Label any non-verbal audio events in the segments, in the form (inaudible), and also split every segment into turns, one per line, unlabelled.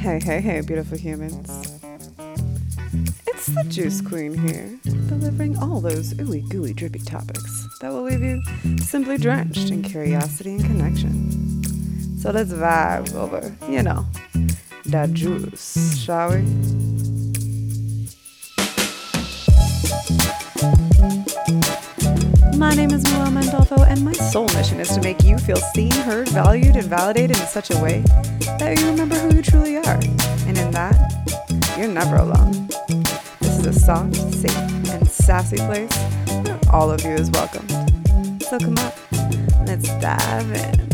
Hey, hey, hey, beautiful humans. It's the Juice Queen here, delivering all those ooey gooey drippy topics that will leave you simply drenched in curiosity and connection. So let's vibe over, you know, that juice, shall we? My name is Noel Mandolfo, and my sole mission is to make you feel seen, heard, valued, and validated in such a way that you remember who you truly are. And in that, you're never alone. This is a soft, safe, and sassy place where all of you is welcome. So come up, let's dive in.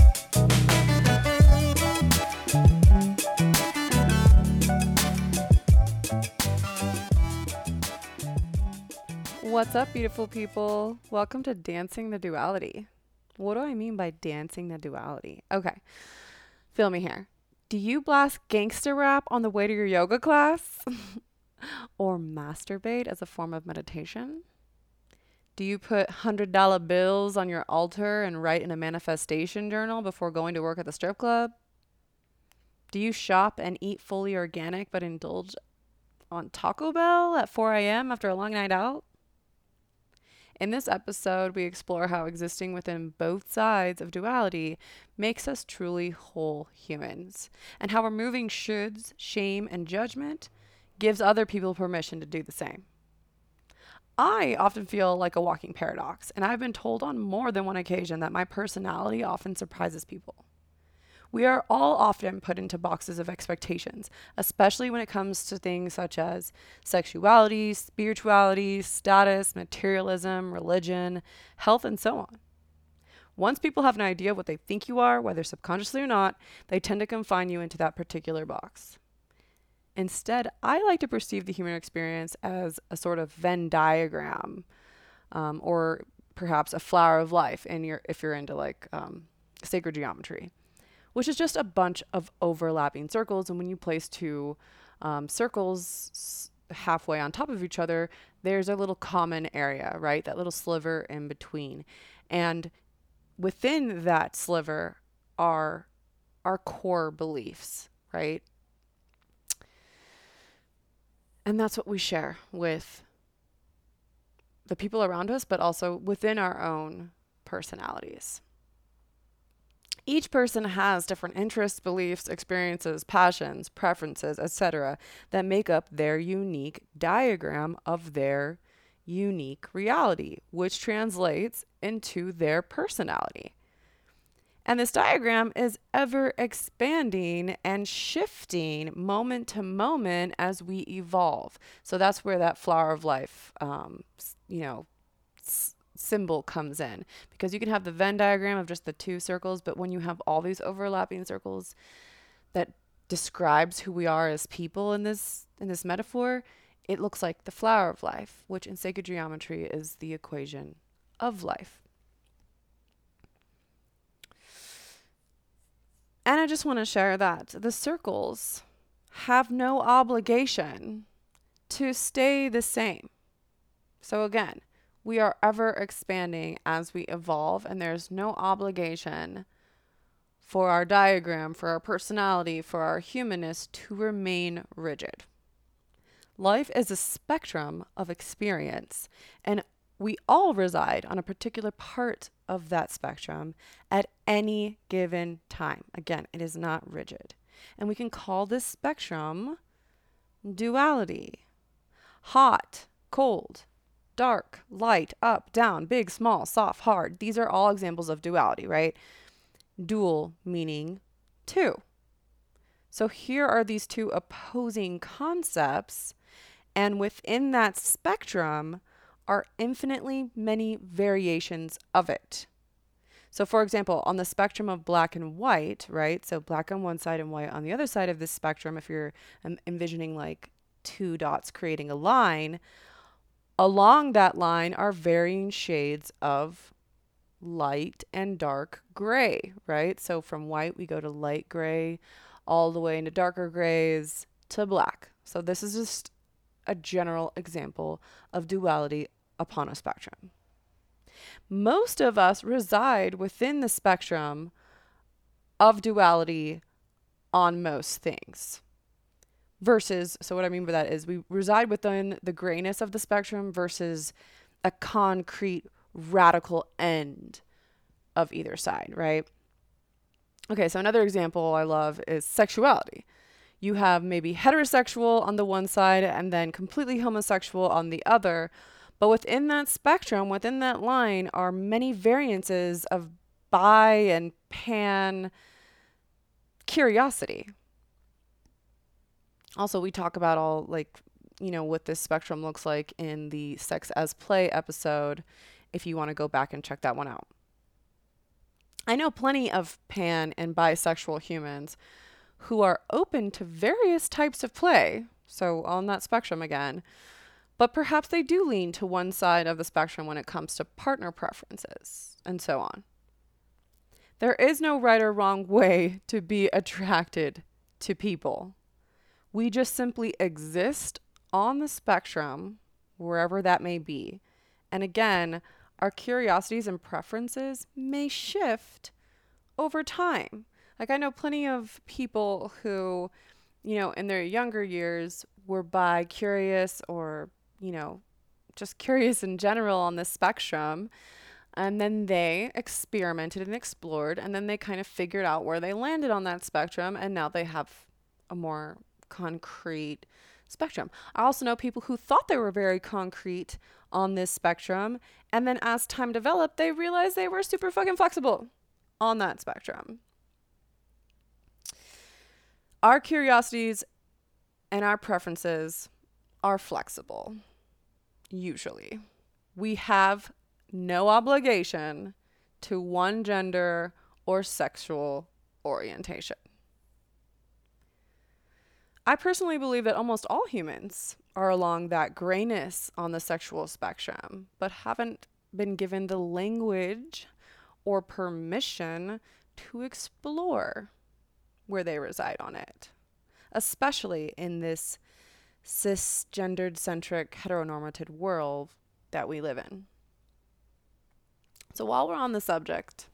What's up, beautiful people? Welcome to Dancing the Duality. What do I mean by dancing the duality? Okay, feel me here. Do you blast gangster rap on the way to your yoga class? (laughs) or masturbate as a form of meditation? Do you put $100 bills on your altar and write in a manifestation journal before going to work at the strip club? Do you shop and eat fully organic but indulge on Taco Bell at 4 a.m. after a long night out? In this episode, we explore how existing within both sides of duality makes us truly whole humans, and how removing shoulds, shame, and judgment gives other people permission to do the same. I often feel like a walking paradox, and I've been told on more than one occasion that my personality often surprises people. We are all often put into boxes of expectations, especially when it comes to things such as sexuality, spirituality, status, materialism, religion, health, and so on. Once people have an idea of what they think you are, whether subconsciously or not, they tend to confine you into that particular box. Instead, I like to perceive the human experience as a sort of Venn diagram, um, or perhaps a flower of life. In your, if you're into like um, sacred geometry which is just a bunch of overlapping circles. And when you place two um, circles halfway on top of each other, there's a little common area, right? That little sliver in between. And within that sliver are our core beliefs, right? And that's what we share with the people around us, but also within our own personalities. Each person has different interests, beliefs, experiences, passions, preferences, etc., that make up their unique diagram of their unique reality, which translates into their personality. And this diagram is ever expanding and shifting moment to moment as we evolve. So that's where that flower of life, um, you know, symbol comes in because you can have the Venn diagram of just the two circles, but when you have all these overlapping circles that describes who we are as people in this in this metaphor, it looks like the flower of life, which in sacred geometry is the equation of life. And I just want to share that the circles have no obligation to stay the same. So again, we are ever expanding as we evolve, and there's no obligation for our diagram, for our personality, for our humanness to remain rigid. Life is a spectrum of experience, and we all reside on a particular part of that spectrum at any given time. Again, it is not rigid. And we can call this spectrum duality hot, cold, dark, light, up, down, big, small, soft, hard. These are all examples of duality, right? Dual meaning two. So here are these two opposing concepts, and within that spectrum are infinitely many variations of it. So, for example, on the spectrum of black and white, right? So, black on one side and white on the other side of this spectrum, if you're um, envisioning like two dots creating a line, Along that line are varying shades of light and dark gray, right? So from white, we go to light gray, all the way into darker grays to black. So this is just a general example of duality upon a spectrum. Most of us reside within the spectrum of duality on most things. Versus so what I mean by that is we reside within the grayness of the spectrum versus a concrete radical end of either side, right? Okay, so another example I love is sexuality. You have maybe heterosexual on the one side and then completely homosexual on the other. But within that spectrum, within that line, are many variances of bi and pan curiosity. Also, we talk about all like, you know, what this spectrum looks like in the sex as play episode if you want to go back and check that one out. I know plenty of pan and bisexual humans who are open to various types of play, so on that spectrum again, but perhaps they do lean to one side of the spectrum when it comes to partner preferences and so on. There is no right or wrong way to be attracted to people. We just simply exist on the spectrum, wherever that may be. And again, our curiosities and preferences may shift over time. Like, I know plenty of people who, you know, in their younger years were bi curious or, you know, just curious in general on the spectrum. And then they experimented and explored, and then they kind of figured out where they landed on that spectrum. And now they have a more concrete spectrum. I also know people who thought they were very concrete on this spectrum. And then as time developed, they realized they were super fucking flexible on that spectrum. Our curiosities and our preferences are flexible, usually. We have no obligation to one gender or sexual orientation. I personally believe that almost all humans are along that grayness on the sexual spectrum, but haven't been given the language or permission to explore where they reside on it, especially in this cisgendered centric heteronormative world that we live in. So, while we're on the subject,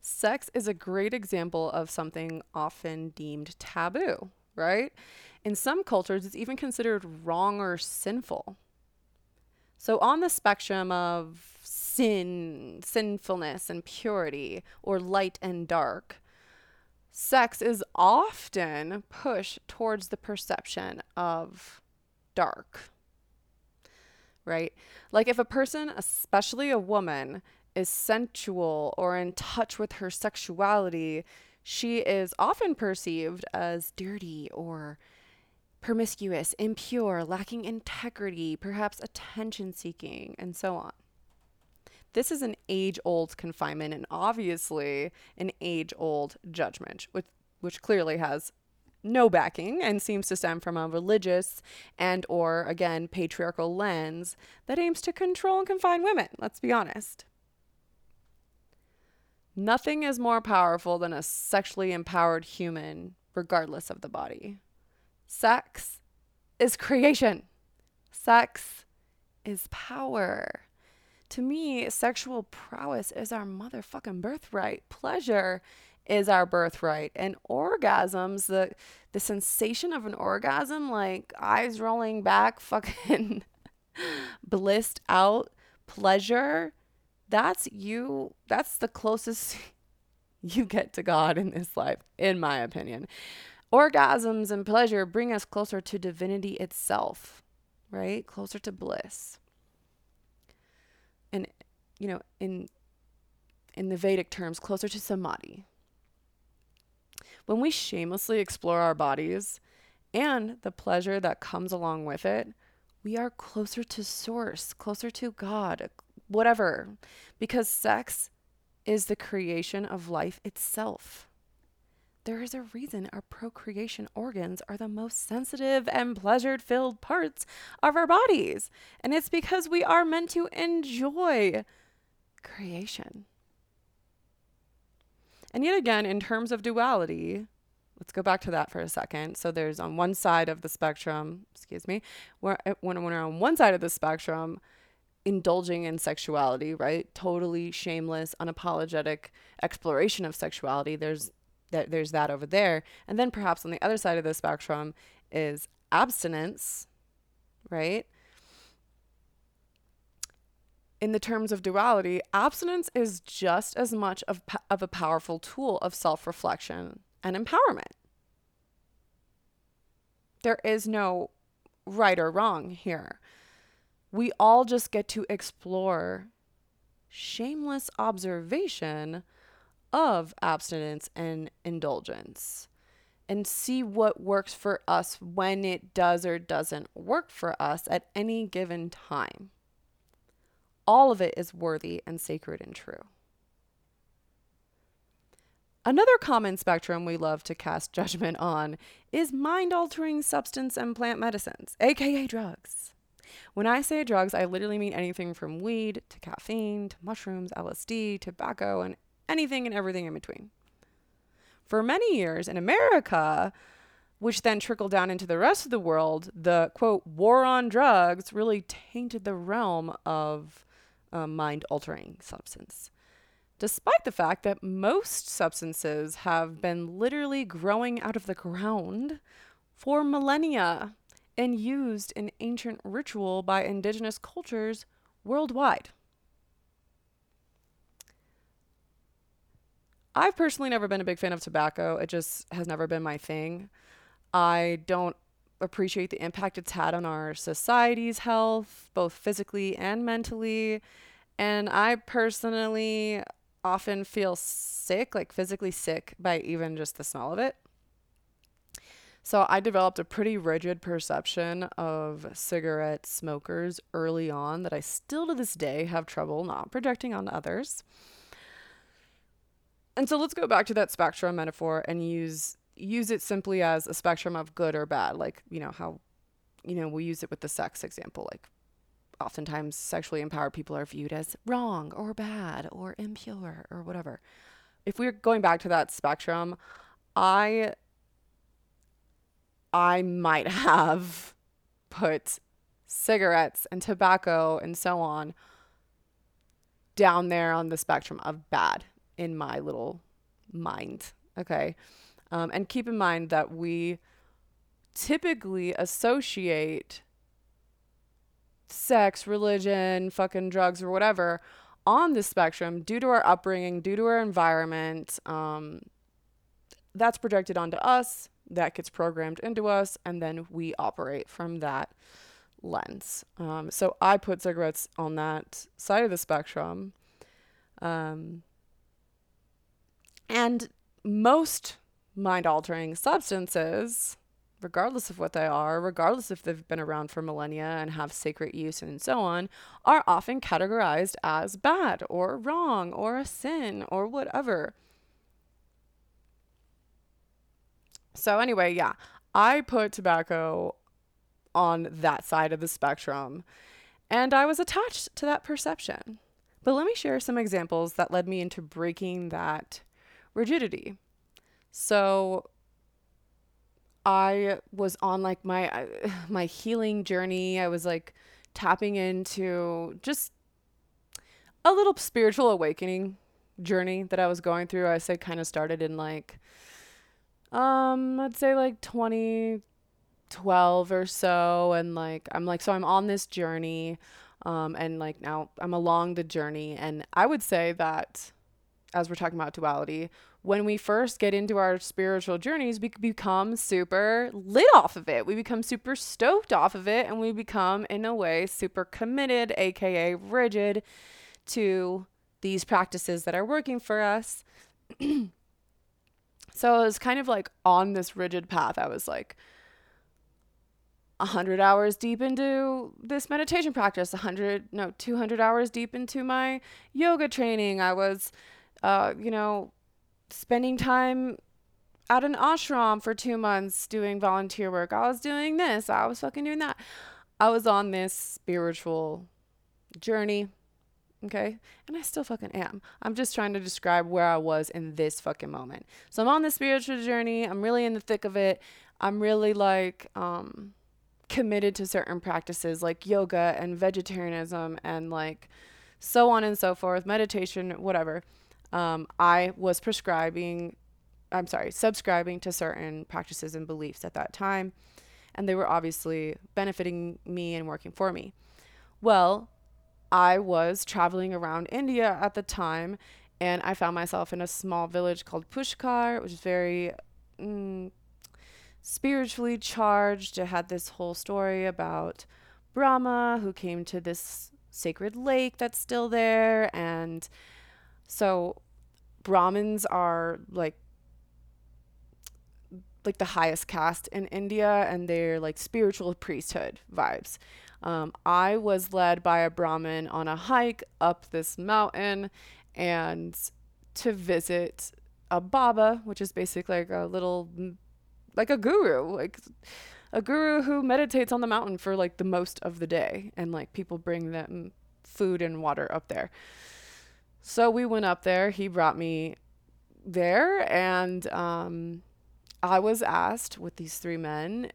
sex is a great example of something often deemed taboo, right? In some cultures, it's even considered wrong or sinful. So, on the spectrum of sin, sinfulness, and purity, or light and dark, sex is often pushed towards the perception of dark. Right? Like if a person, especially a woman, is sensual or in touch with her sexuality, she is often perceived as dirty or promiscuous, impure, lacking integrity, perhaps attention seeking, and so on. This is an age old confinement and obviously an age old judgment, which, which clearly has no backing and seems to stem from a religious and or again patriarchal lens that aims to control and confine women let's be honest nothing is more powerful than a sexually empowered human regardless of the body Sex is creation. Sex is power. To me, sexual prowess is our motherfucking birthright. Pleasure is our birthright. And orgasms, the the sensation of an orgasm, like eyes rolling back, (laughs) fucking blissed out pleasure, that's you that's the closest (laughs) you get to God in this life, in my opinion. Orgasms and pleasure bring us closer to divinity itself, right? Closer to bliss. And you know, in in the Vedic terms, closer to samadhi. When we shamelessly explore our bodies and the pleasure that comes along with it, we are closer to source, closer to God, whatever, because sex is the creation of life itself there is a reason our procreation organs are the most sensitive and pleasure filled parts of our bodies. And it's because we are meant to enjoy creation. And yet again, in terms of duality, let's go back to that for a second. So there's on one side of the spectrum, excuse me, when, we're on one side of the spectrum, indulging in sexuality, right? Totally shameless, unapologetic exploration of sexuality. There's that there's that over there. And then perhaps on the other side of the spectrum is abstinence, right? In the terms of duality, abstinence is just as much of, of a powerful tool of self reflection and empowerment. There is no right or wrong here. We all just get to explore shameless observation of abstinence and indulgence and see what works for us when it does or doesn't work for us at any given time. All of it is worthy and sacred and true. Another common spectrum we love to cast (laughs) judgment on is mind altering substance and plant medicines, aka drugs. When I say drugs, I literally mean anything from weed to caffeine to mushrooms, LSD, tobacco, and anything and everything in between. For many years in America, which then trickled down into the rest of the world, the quote, war on drugs really tainted the realm of uh, mind altering substance. Despite the fact that most substances have been literally growing out of the ground for millennia and used in ancient ritual by indigenous cultures worldwide. I've personally never been a big fan of tobacco. It just has never been my thing. I don't appreciate the impact it's had on our society's health, both physically and mentally. And I personally often feel sick, like physically sick, by even just the smell of it. So I developed a pretty rigid perception of cigarette smokers early on that I still to this day have trouble not projecting on others. And so let's go back to that spectrum metaphor and use use it simply as a spectrum of good or bad, like, you know, how you know, we use it with the sex example, like oftentimes sexually empowered people are viewed as wrong or bad or impure or whatever. If we're going back to that spectrum, I I might have put cigarettes and tobacco and so on down there on the spectrum of bad in my little mind. Okay. Um, and keep in mind that we typically associate sex, religion, fucking drugs, or whatever on the spectrum due to our upbringing, due to our environment. Um, that's projected onto us, that gets programmed into us, and then we operate from that lens. Um, so I put cigarettes on that side of the spectrum. Um, and most mind altering substances regardless of what they are, regardless if they've been around for millennia and have sacred use and so on, are often categorized as bad or wrong or a sin or whatever. So, anyway, yeah, I put tobacco on that side of the spectrum and I was attached to that perception. But let me share some examples that led me into breaking that rigidity. So, I was on like my (sighs) my healing journey. I was like tapping into just a little spiritual awakening journey that I was going through. I say kind of started in like um I'd say like 2012 or so and like I'm like so I'm on this journey um and like now I'm along the journey and I would say that as we're talking about duality, when we first get into our spiritual journeys, we become super lit off of it. We become super stoked off of it, and we become, in a way, super committed, aka rigid, to these practices that are working for us. (clears throat) so I was kind of like on this rigid path. I was like, 100 hours deep into this meditation practice 100 no 200 hours deep into my yoga training i was uh, you know, spending time at an ashram for two months doing volunteer work. I was doing this. I was fucking doing that. I was on this spiritual journey. Okay. And I still fucking am. I'm just trying to describe where I was in this fucking moment. So I'm on this spiritual journey. I'm really in the thick of it. I'm really like, um, committed to certain practices like yoga and vegetarianism and like so on and so forth, meditation, whatever um, I was prescribing, I'm sorry, subscribing to certain practices and beliefs at that time. and they were obviously benefiting me and working for me. Well, I was traveling around India at the time and I found myself in a small village called Pushkar, which is very mm, spiritually charged. It had this whole story about Brahma who came to this sacred lake that's still there and so Brahmins are like like the highest caste in India and they're like spiritual priesthood vibes. Um, I was led by a Brahmin on a hike up this mountain and to visit a Baba, which is basically like a little, like a guru, like a guru who meditates on the mountain for like the most of the day. And like people bring them food and water up there. So we went up there. He brought me there and um, I was asked with these three men,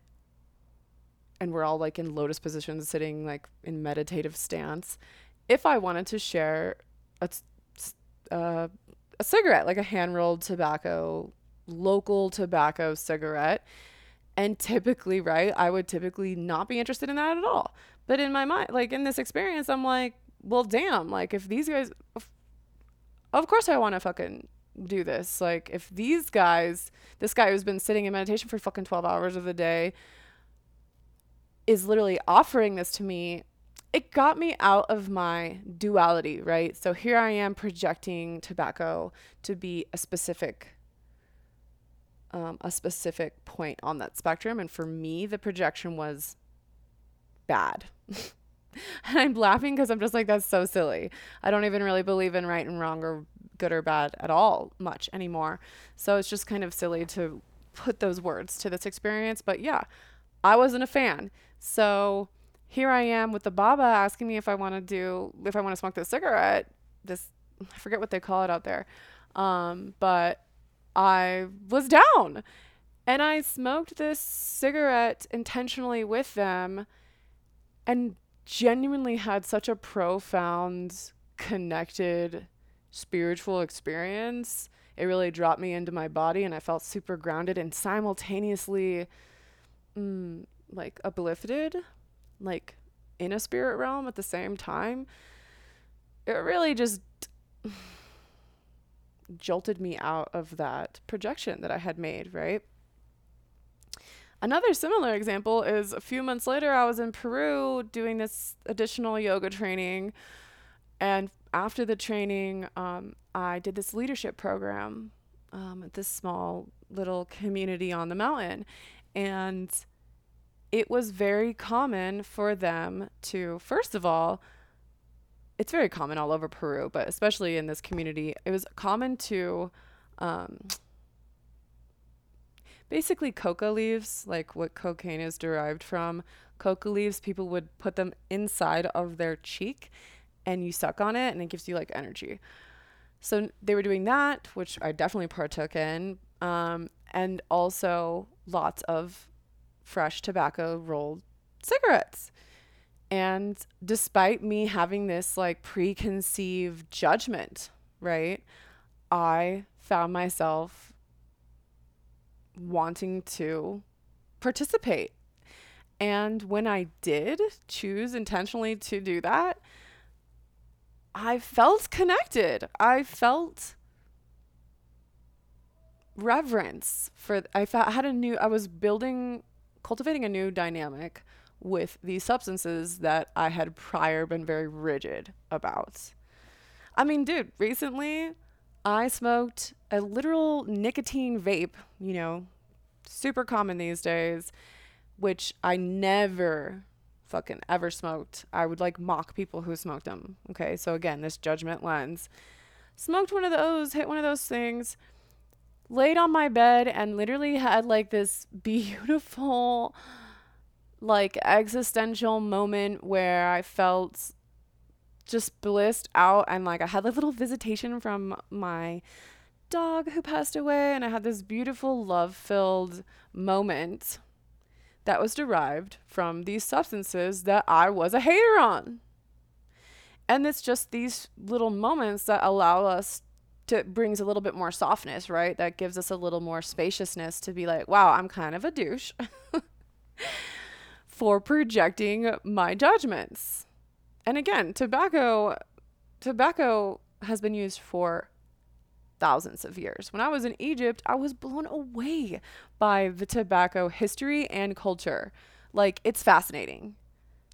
and we're all like in lotus positions, sitting like in meditative stance, if I wanted to share a, uh, a cigarette, like a hand rolled tobacco, local tobacco cigarette. And typically, right, I would typically not be interested in that at all. But in my mind, like in this experience, I'm like, well, damn, like if these guys, of course I want to fucking do this. Like, if these guys, this guy who's been sitting in meditation for fucking 12 hours of the day, is literally offering this to me, it got me out of my duality, right? So here I am projecting tobacco to be a specific. Um, a specific point on that spectrum. And for me, the projection was bad. (laughs) and I'm laughing because I'm just like, that's so silly. I don't even really believe in right and wrong or good or bad at all much anymore. So it's just kind of silly to put those words to this experience. But yeah, I wasn't a fan. So here I am with the Baba asking me if I want to do, if I want to smoke this cigarette. This, I forget what they call it out there. Um, but I was down. And I smoked this cigarette intentionally with them and genuinely had such a profound, connected spiritual experience. It really dropped me into my body and I felt super grounded and simultaneously mm, like uplifted, like in a spirit realm at the same time. It really just (sighs) jolted me out of that projection that I had made, right? Another similar example is a few months later, I was in Peru doing this additional yoga training. And after the training, um, I did this leadership program um, at this small little community on the mountain. And it was very common for them to, first of all, it's very common all over Peru, but especially in this community, it was common to um, basically coca leaves, like what cocaine is derived from. Coca leaves, people would put them inside of their cheek and you suck on it and it gives you like energy. So they were doing that, which I definitely partook in, um, and also lots of fresh tobacco rolled cigarettes. And despite me having this like preconceived judgment, right, I found myself wanting to participate. And when I did choose intentionally to do that, I felt connected. I felt reverence for I had a new I was building cultivating a new dynamic with these substances that I had prior been very rigid about. I mean, dude, recently I smoked a literal nicotine vape, you know, super common these days, which I never fucking ever smoked. I would like mock people who smoked them. Okay, so again, this judgment lens. Smoked one of those, hit one of those things, laid on my bed, and literally had like this (laughs) beautiful, like existential moment where I felt just blissed out and like I had a little visitation from my dog who passed away and I had this beautiful love filled moment that was derived from these substances that I was a hater on. And it's just these little moments that allow us to brings a little bit more softness, right? That gives us a little more spaciousness to be like, wow, I'm kind of a douche. (laughs) for projecting my judgments. And again, tobacco tobacco has been used for thousands of years. When I was in Egypt, I was blown away by the tobacco history and culture. Like it's fascinating.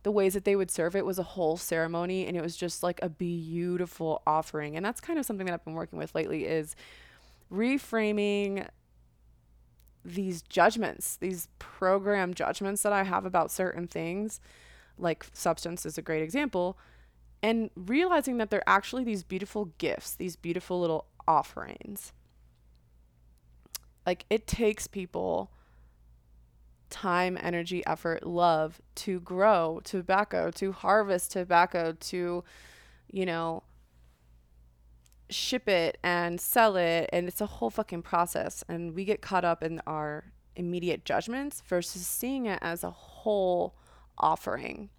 The ways that they would serve it was a whole ceremony and it was just like a beautiful offering. And that's kind of something that I've been working with lately is reframing these judgments, these program judgments that I have about certain things, like substance is a great example, and realizing that they're actually these beautiful gifts, these beautiful little offerings. Like it takes people time, energy, effort, love to grow tobacco, to harvest tobacco, to, you know, ship it and sell it and it's a whole fucking process and we get caught up in our immediate judgments versus seeing it as a whole offering.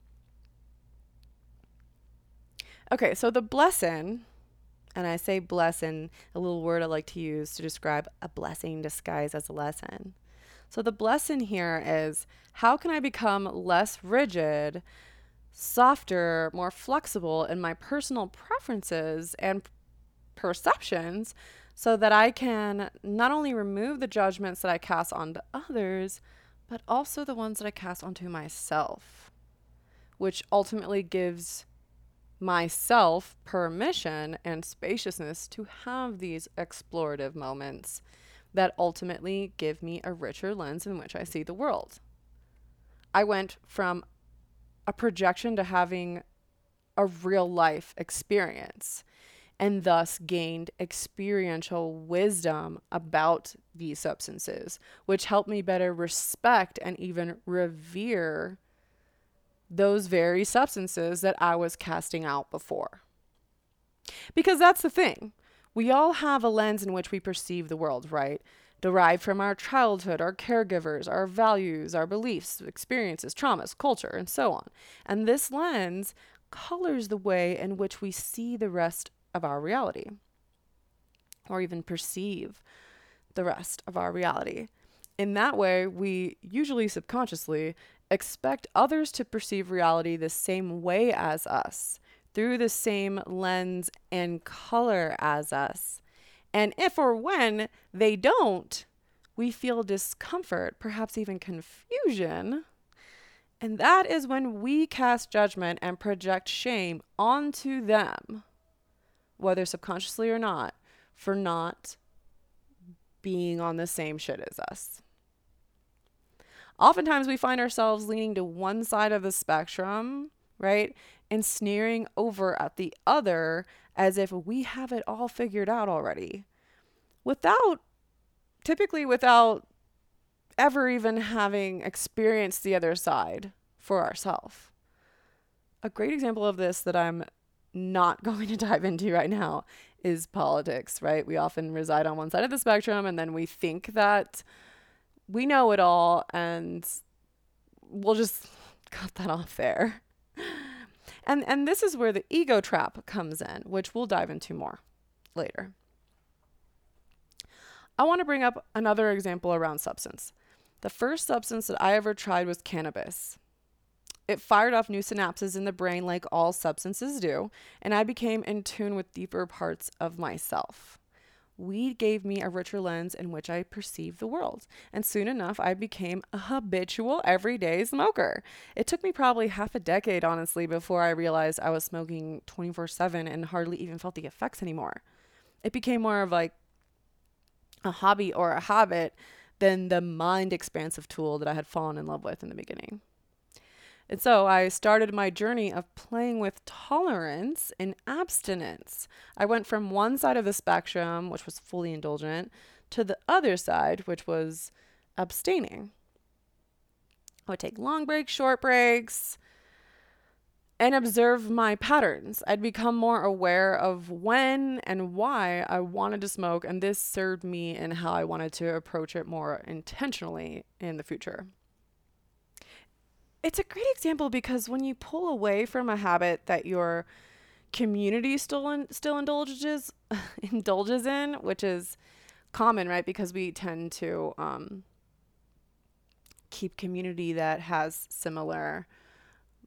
Okay, so the blesson, and I say blesson, a little word I like to use to describe a blessing disguised as a lesson. So the blesson here is how can I become less rigid, softer, more flexible in my personal preferences and perceptions so that I can not only remove the judgments that I cast onto others, but also the ones that I cast onto myself, which ultimately gives myself permission and spaciousness to have these explorative moments that ultimately give me a richer lens in which I see the world. I went from a projection to having a real life experience and thus gained experiential wisdom about these substances, which helped me better respect and even revere those very substances that I was casting out before. Because that's the thing. We all have a lens in which we perceive the world, right? Derived from our childhood, our caregivers, our values, our beliefs, experiences, traumas, culture, and so on. And this lens colors the way in which we see the rest of our reality or even perceive the rest of our reality. In that way, we usually subconsciously expect others to perceive reality the same way as us, through the same lens and color as us. And if or when they don't, we feel discomfort, perhaps even confusion. And that is when we cast judgment and project shame onto them whether subconsciously or not, for not being on the same shit as us. Oftentimes, we find ourselves leaning to one side of the spectrum, right? And sneering over at the other as if we have it all figured out already without, typically, without ever even having experienced the other side for ourselves. A great example of this that I'm not (laughs) going to dive into right now is politics, right? We often reside on one side of the spectrum and then we think that we know it all and we'll just (laughs) cut that off there. And and this is where the ego trap comes in, which we'll dive into more later. I want to bring up another example around substance. The first substance that I ever tried was cannabis. It fired off new synapses in the brain like all substances do, and I became in tune with deeper parts of myself. Weed gave me a richer lens in which I perceived the world, and soon enough I became a habitual everyday smoker. It took me probably half a decade, honestly, before I realized I was smoking 24 7 and hardly even felt the effects anymore. It became more of like a hobby or a habit than the mind expansive tool that I had fallen in love with in the beginning. And so I started my journey of playing with tolerance and abstinence. I went from one side of the spectrum, which was fully indulgent, to the other side, which was abstaining. I would take long breaks, short breaks, and observe my patterns. I'd become more aware of when and why I wanted to smoke, and this served me in how I wanted to approach it more intentionally in the future it's a great example because when you pull away from a habit that your community still in, still indulges (laughs) indulges in, which is common, right? Because we tend to um, keep community that has similar,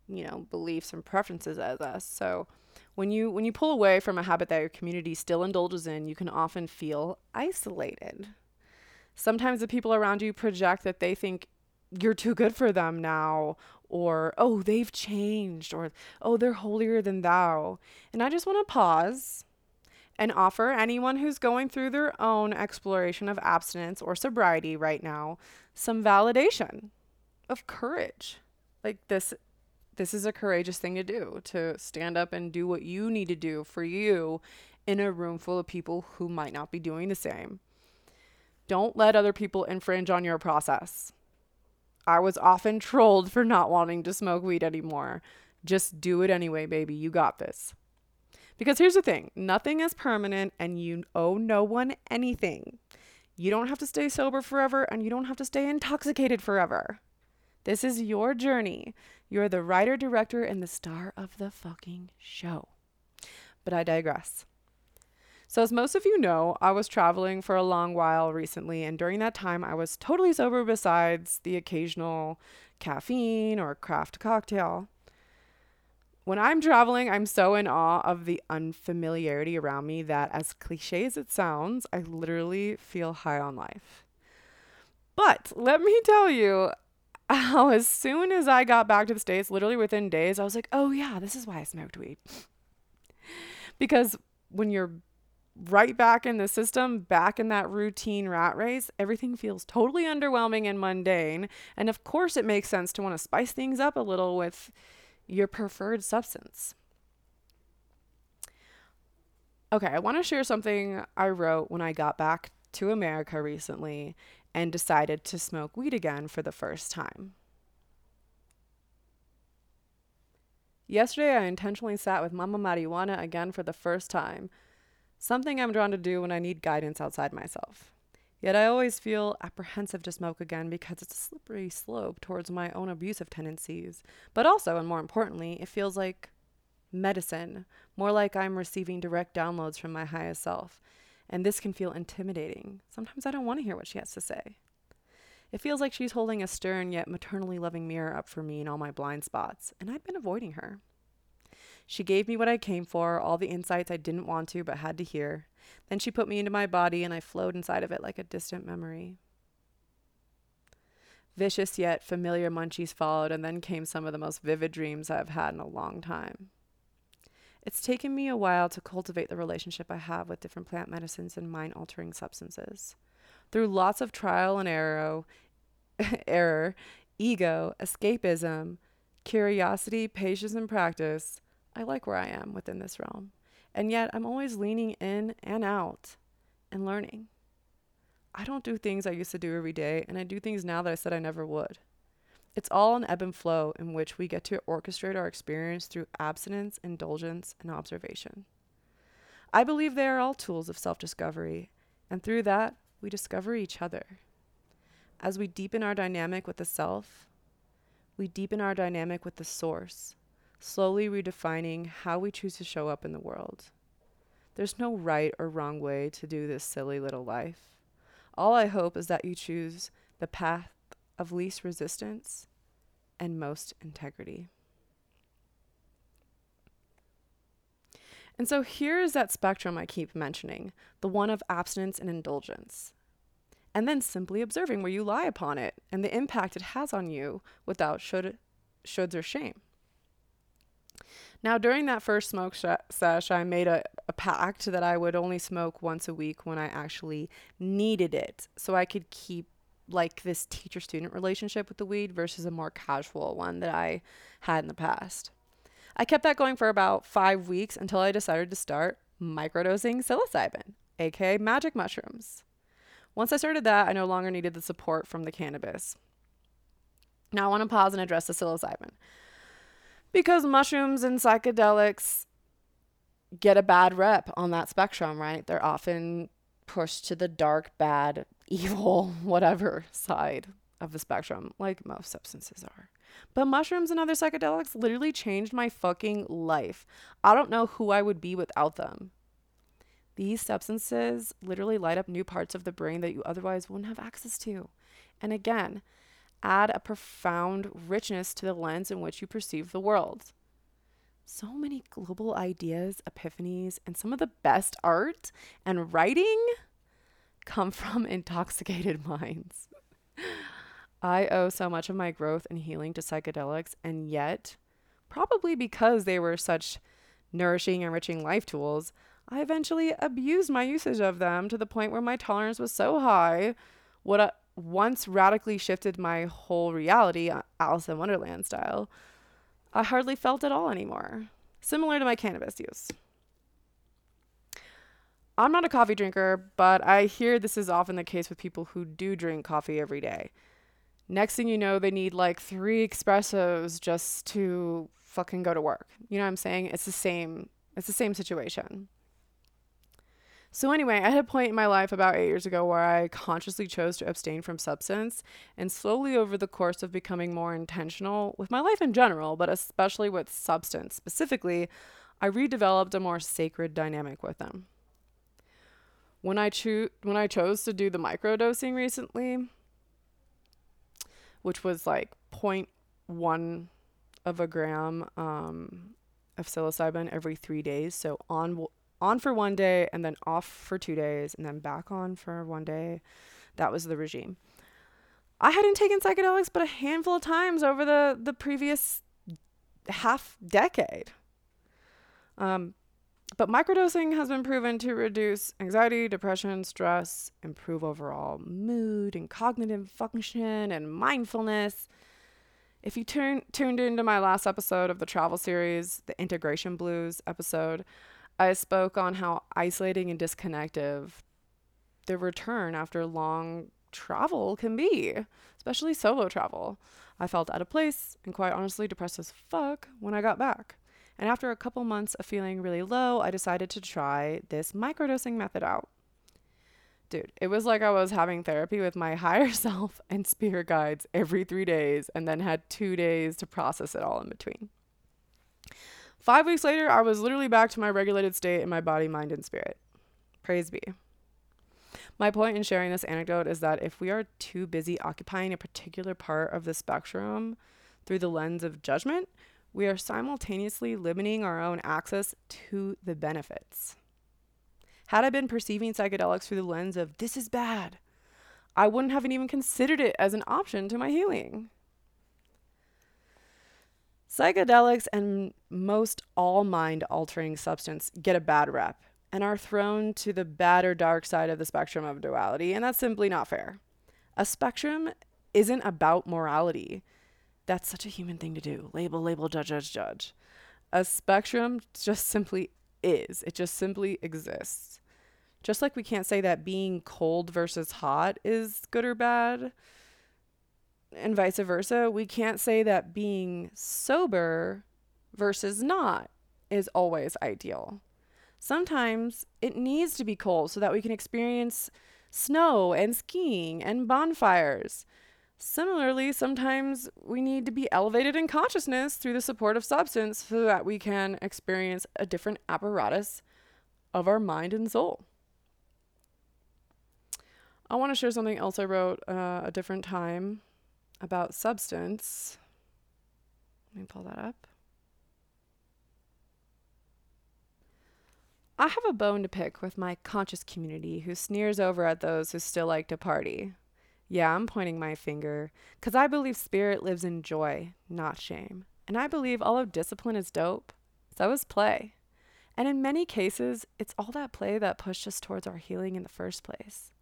you know, beliefs and preferences as us. So when you when you pull away from a habit that your community still indulges in, you can often feel isolated. Sometimes the people around you project that they think you're too good for them now or oh they've changed or oh they're holier than thou and i just want to pause and offer anyone who's going through their own exploration of abstinence or sobriety right now some validation of courage. Like this this is a courageous thing to do to stand up and do what you need to do for you in a room full of people who might not be doing the same. Don't let other people infringe on your process I was often trolled for not wanting to smoke weed anymore. Just do it anyway, baby. You got this. Because here's the thing nothing is permanent, and you owe no one anything. You don't have to stay sober forever, and you don't have to stay intoxicated forever. This is your journey. You're the writer, director, and the star of the fucking show. But I digress. So, as most of you know, I was traveling for a long while recently, and during that time, I was totally sober besides the occasional caffeine or craft cocktail. When I'm traveling, I'm so in awe of the unfamiliarity around me that, as cliche as it sounds, I literally feel high on life. But let me tell you how, (laughs) as soon as I got back to the States, literally within days, I was like, oh, yeah, this is why I smoked weed. (laughs) because when you're right back in the system, back in that routine rat race, everything feels totally underwhelming and mundane. And of course, it makes sense to want to spice things up a little with your preferred substance. Okay, I want to share something I wrote when I got back to America recently and decided to smoke weed again for the first time. Yesterday, I intentionally sat with Mama Marijuana again for the first time something I'm drawn to do when I need guidance outside myself. Yet I always feel apprehensive to smoke again because it's a slippery slope towards my own abusive tendencies. But also, and more importantly, it feels like medicine, more like I'm receiving direct downloads from my highest self. And this can feel intimidating. Sometimes I don't want to hear what she has to say. It feels like she's holding a stern yet maternally loving mirror up for me in all my blind spots, and I've been avoiding her. She gave me what I came for, all the insights I didn't want to but had to hear. Then she put me into my body and I flowed inside of it like a distant memory. Vicious yet familiar munchies followed, and then came some of the most vivid dreams I've had in a long time. It's taken me a while to cultivate the relationship I have with different plant medicines and mind altering substances. Through lots of trial and error, (laughs) error, ego, escapism, curiosity, patience, and practice, I like where I am within this realm. And yet I'm always leaning in and out and learning. I don't do things I used to do every day, and I do things now that I said I never would. It's all an ebb and flow in which we get to orchestrate our experience through abstinence, indulgence, and observation. I believe they are all tools of self discovery, and through that, we discover each other. As we deepen our dynamic with the self, we deepen our dynamic with the source, slowly redefining how we choose to show up in the world. There's no right or wrong way to do this silly little life. All I hope is that you choose the path of least resistance and most integrity. And so here's that spectrum I keep mentioning the one of abstinence and indulgence. And then simply observing where you lie upon it and the impact it has on you without should, shoulds or shame. Now, during that first smoke sh- sesh, I made a, a pact that I would only smoke once a week when I actually needed it, so I could keep like this teacher student relationship with the weed versus a more casual one that I had in the past. I kept that going for about five weeks until I decided to start microdosing psilocybin, aka magic mushrooms. Once I started that, I no longer needed the support from the cannabis. Now I want to pause and address the psilocybin because mushrooms and psychedelics get a bad rep on that spectrum, right? They're often pushed to the dark, bad, (laughs) evil, whatever side of the spectrum, like most substances are. But mushrooms and other psychedelics literally changed my fucking life. I don't know who I would be without them. These substances literally light up new parts of the brain that you otherwise wouldn't have access to. And again, add a profound richness to the lens in which you perceive the world. So many global ideas, epiphanies, and some of the best art and writing come from (laughs) intoxicated minds. I owe so much of my growth and healing to psychedelics, and yet, probably because they were such nourishing, enriching life tools, I eventually abused my usage of them to the point where my tolerance was so high, what uh, once radically shifted my whole reality, uh, Alice in Wonderland style, I hardly felt at all anymore. Similar to my cannabis use. I'm not a coffee drinker, but I hear this is often the case with people who do drink coffee every day. Next thing you know, they need like three espressos just to fucking go to work. You know what I'm saying? It's the same it's the same situation. So, anyway, I had a point in my life about eight years ago where I consciously chose to abstain from substance, and slowly over the course of becoming more intentional with my life in general, but especially with substance specifically, I redeveloped a more sacred dynamic with them. When I, cho- when I chose to do the microdosing recently, which was like 0.1 of a gram um, of psilocybin every three days, so on on for one day and then off for two days and then back on for one day. That was the regime. I hadn't taken psychedelics but a handful of times over the, the previous half decade. Um, but microdosing has been proven to reduce anxiety, depression, stress, improve overall mood and cognitive function and mindfulness. If you turn, tuned into my last episode of the travel series, the Integration Blues episode, I spoke on how isolating and disconnected the return after long travel can be, especially solo travel. I felt out of place and quite honestly depressed as fuck when I got back. And after a couple months of feeling really low, I decided to try this microdosing method out. Dude, it was like I was having therapy with my (laughs) higher self and spirit guides every three days and then had two days to process it all in between. Five weeks later, I was literally back to my regulated state in my body, mind, and spirit. Praise be. My point in sharing this anecdote is that if we are too busy occupying a particular part of the spectrum through the lens of judgment, we are simultaneously limiting our own access to the benefits. Had I been perceiving psychedelics through the lens of this is bad, I wouldn't have even considered it as an option to my healing. Psychedelics and most all mind altering substance get a bad rep and are thrown to the bad or dark side of the spectrum of duality, and that's simply not fair. A spectrum isn't about morality. That's such a human thing to do. Label, label, judge, judge, judge. A spectrum just simply is, it just simply exists. Just like we can't say that being cold versus hot is good or bad, and vice versa, we can't say that being sober versus not is always ideal. Sometimes it needs to be cold so that we can experience snow and skiing and bonfires. Similarly, sometimes we need to be elevated in consciousness through the support of substance so that we can experience a different apparatus of our mind and soul. I want to share something else I wrote uh, a different time about substance. Let me pull that up. I have a bone to pick with my conscious community who sneers over at those who still like to party. Yeah, I'm pointing my finger, because I believe spirit lives in joy, not shame. And I believe all of discipline is dope. So is play. And in many cases, it's all that play that pushed us towards our healing in the first place.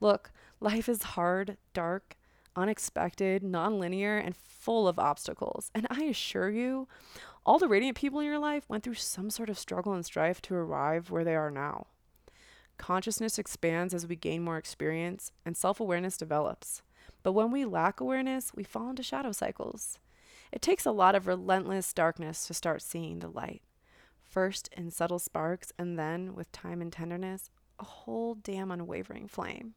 Look, life is hard, dark, unexpected, nonlinear, and full of obstacles. And I assure you, all the radiant people in your life went through some sort of struggle and strife to arrive where they are now. Consciousness expands as we gain more experience, and self awareness develops. But when we lack awareness, we fall into shadow cycles. It takes a lot of relentless darkness to start seeing the light. First in subtle sparks, and then, with time and tenderness, a whole damn unwavering flame.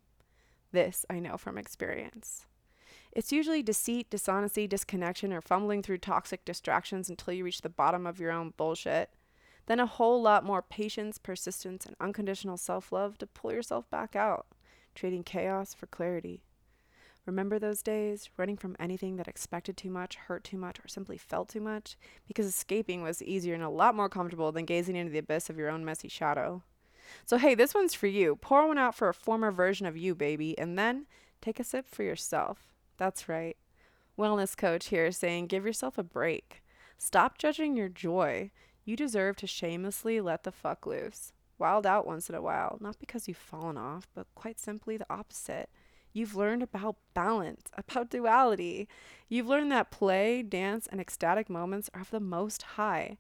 This I know from experience. It's usually deceit, dishonesty, disconnection, or fumbling through toxic distractions until you reach the bottom of your own bullshit. Then a whole lot more patience, persistence, and unconditional self love to pull yourself back out, trading chaos for clarity. Remember those days, running from anything that expected too much, hurt too much, or simply felt too much? Because escaping was easier and a lot more comfortable than gazing into the abyss of your own messy shadow. So, hey, this one's for you. Pour one out for a former version of you, baby, and then take a sip for yourself. That's right. Wellness coach here saying give yourself a break. Stop judging your joy. You deserve to shamelessly let the fuck loose. Wild out once in a while, not because you've fallen off, but quite simply the opposite. You've learned about balance, (laughs) about duality. You've learned that play, dance, and ecstatic moments are of the most high.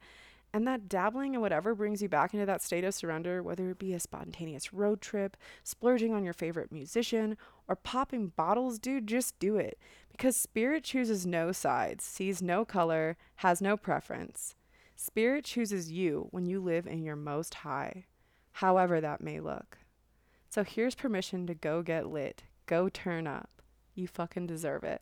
And that dabbling in whatever brings you back into that state of surrender, whether it be a spontaneous road trip, splurging on your favorite musician, or popping bottles, dude, just do it. Because spirit chooses no sides, sees no color, has no preference. Spirit chooses you when you live in your most high, however that may look. So here's permission to go get lit, go turn up. You fucking deserve it.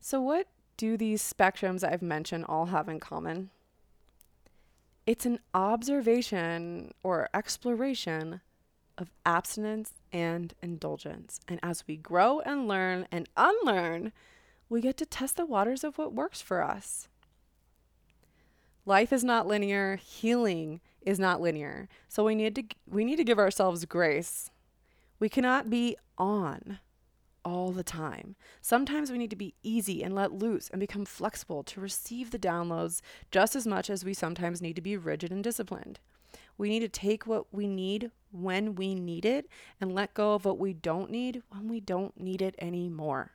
So, what do these spectrums I've mentioned all have in common? It's an observation or exploration of abstinence and indulgence. And as we grow and learn and unlearn, we get to test the waters of what works for us. Life is not linear, healing is not linear. So we need to we need to give ourselves grace. We cannot be on all the time. Sometimes we need to be easy and let loose and become flexible to receive the downloads just as much as we sometimes need to be rigid and disciplined. We need to take what we need when we need it and let go of what we don't need when we don't need it anymore.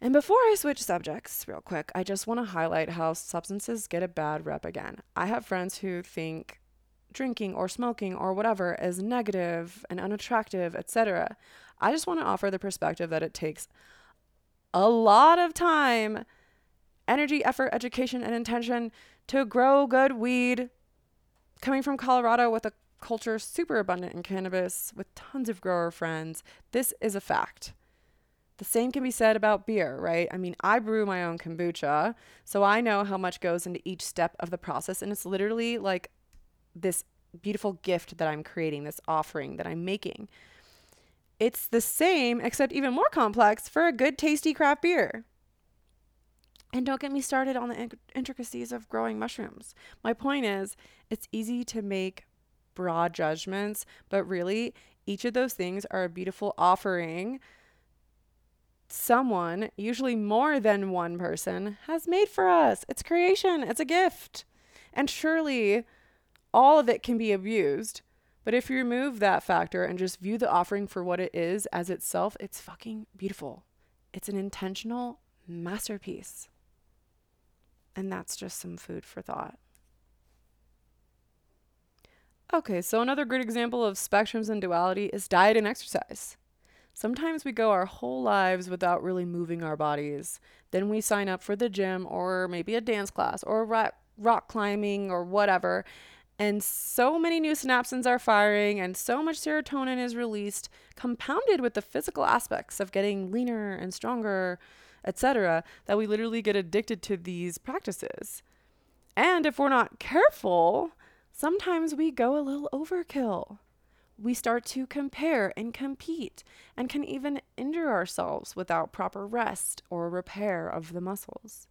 And before I switch subjects, real quick, I just want to highlight how substances get a bad rep again. I have friends who think drinking or smoking or whatever is negative and unattractive, etc. I just want to offer the perspective that it takes a lot of time, energy, effort, education, and intention to grow good weed. Coming from Colorado with a culture super abundant in cannabis with tons of grower friends, this is a fact. The same can be said about beer, right? I mean, I brew my own kombucha, so I know how much goes into each step of the process, and it's literally like this beautiful gift that I'm creating, this offering that I'm making. It's the same, except even more complex, for a good, tasty craft beer. And don't get me started on the intricacies of growing mushrooms. My point is, it's easy to make broad judgments, but really, each of those things are a beautiful offering someone, usually more than one person, has made for us. It's creation, it's a gift. And surely all of it can be abused. But if you remove that factor and just view the offering for what it is as itself, it's fucking beautiful. It's an intentional masterpiece. And that's just some food for thought. Okay, so another great example of spectrums and duality is diet and exercise. Sometimes we go our whole lives without really moving our bodies. Then we sign up for the gym or maybe a dance class or rock, climbing or whatever, and so many new synapses are firing and so much serotonin is released compounded with the physical aspects of getting leaner and stronger etc that we literally get addicted to these practices. And if we're not careful sometimes we go a little overkill. We start to compare and compete and can even injure ourselves without proper rest or repair of the muscles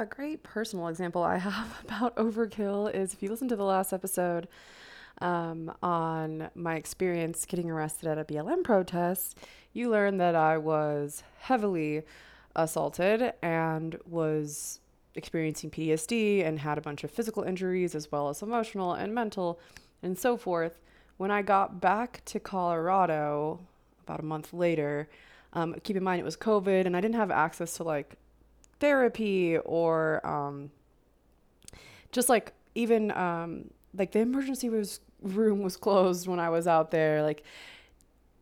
a great personal example I have (laughs) about overkill is if you listen to the last episode um, on my experience getting arrested at a BLM protest, you learned that I was heavily assaulted and was experiencing PTSD and had a bunch of physical injuries as well as emotional and mental and so forth. When I got back to Colorado about a month later, um, keep in mind it was COVID and I didn't have access to like therapy or um, just like even um, like the emergency was room was closed when I was out there. Like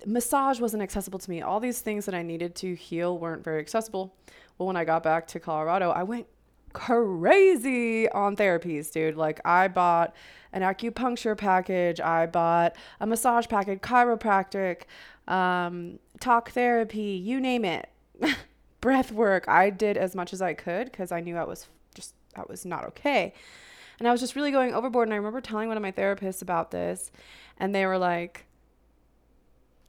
massage wasn't accessible to me. All these things that I needed to heal weren't very accessible. Well, when I got back to Colorado, I went crazy on therapies, dude. Like I bought an acupuncture package, I bought a massage package, chiropractic, um, talk therapy, you name it. (laughs) breath work. I did as much as I could because I knew I was just, I was not okay. And I was just really going overboard. And I remember telling one of my therapists about this, and they were like,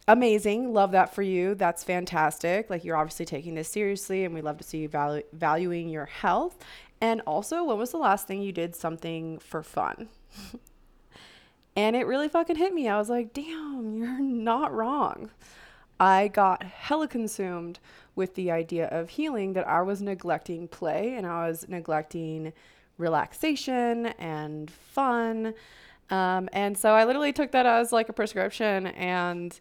amazing. Love that for you. That's fantastic. Like, you're obviously taking this seriously, and we love to see you valu- valuing your health. And also, when was the last thing you did something for fun? (laughs) and it really fucking hit me. I was like, damn, you're (laughs) not wrong. I got hella consumed with the idea of healing that I was neglecting play and I was neglecting relaxation and fun. Um, and so I literally took that as like a prescription and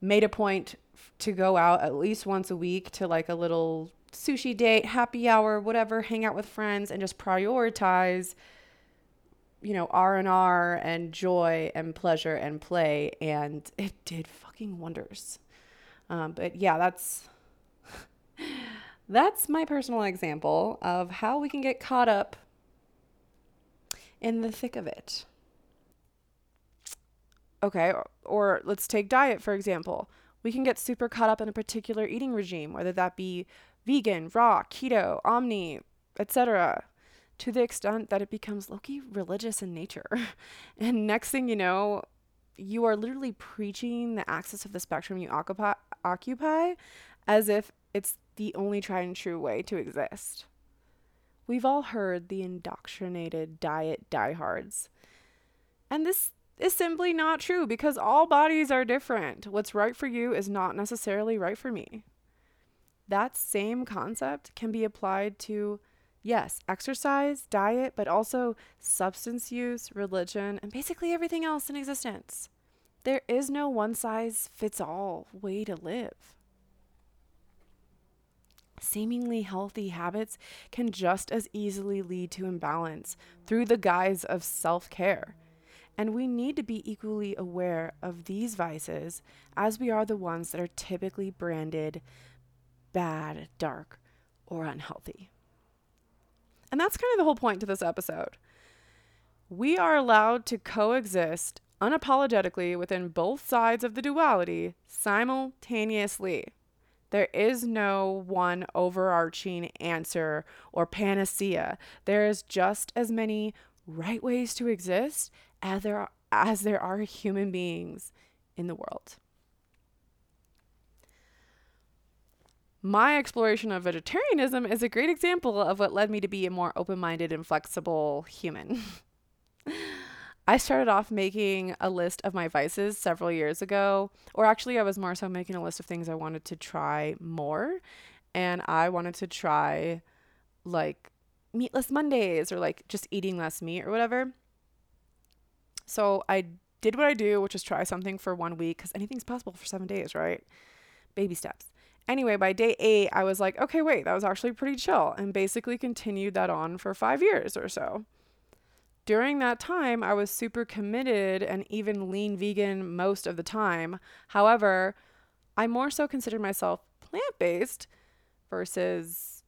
made a point to go out at least once a week to like a little sushi date, happy hour, whatever, hang out with friends and just prioritize you know R&R and joy and pleasure and play and it did fucking wonders. Um, but yeah, that's (laughs) that's my personal example of how we can get caught up in the thick of it. Okay, or, or, let's take diet for example. We can get super caught up in a particular eating regime, whether that be vegan, raw, keto, omni, etc., to the extent that it becomes low-key religious in nature. (laughs) and next thing you know, you are literally preaching the axis of the spectrum you occupy, occupy as if it's the only tried and true way to exist. We've all heard the indoctrinated diet diehards. And this is simply not true because all bodies are different. What's right for you is not necessarily right for me. That same concept can be applied to, yes, exercise, diet, but also substance use, religion, and basically everything else in existence. There is no one size fits all way to live. Seemingly healthy habits can just as easily lead to imbalance through the guise of self care. And we need to be equally aware of these vices as we are the ones that are typically branded bad, dark, or unhealthy. And that's kind of the whole point to this episode. We are allowed to coexist unapologetically within both sides of the duality simultaneously. There is no one overarching answer or panacea. There is just as many right ways to exist as there are, as there are human beings in the world. My exploration of vegetarianism is a great example of what led me to be a more open minded and flexible human. (laughs) I started off making a list of my vices several years ago, or actually, I was more so making a list of things I wanted to try more. And I wanted to try like meatless Mondays or like just eating less meat or whatever. So I did what I do, which is try something for one week because anything's possible for seven days, right? Baby steps. Anyway, by day eight, I was like, okay, wait, that was actually pretty chill, and basically continued that on for five years or so during that time, I was super committed and even lean vegan most of the time. However, I more so considered myself plant based versus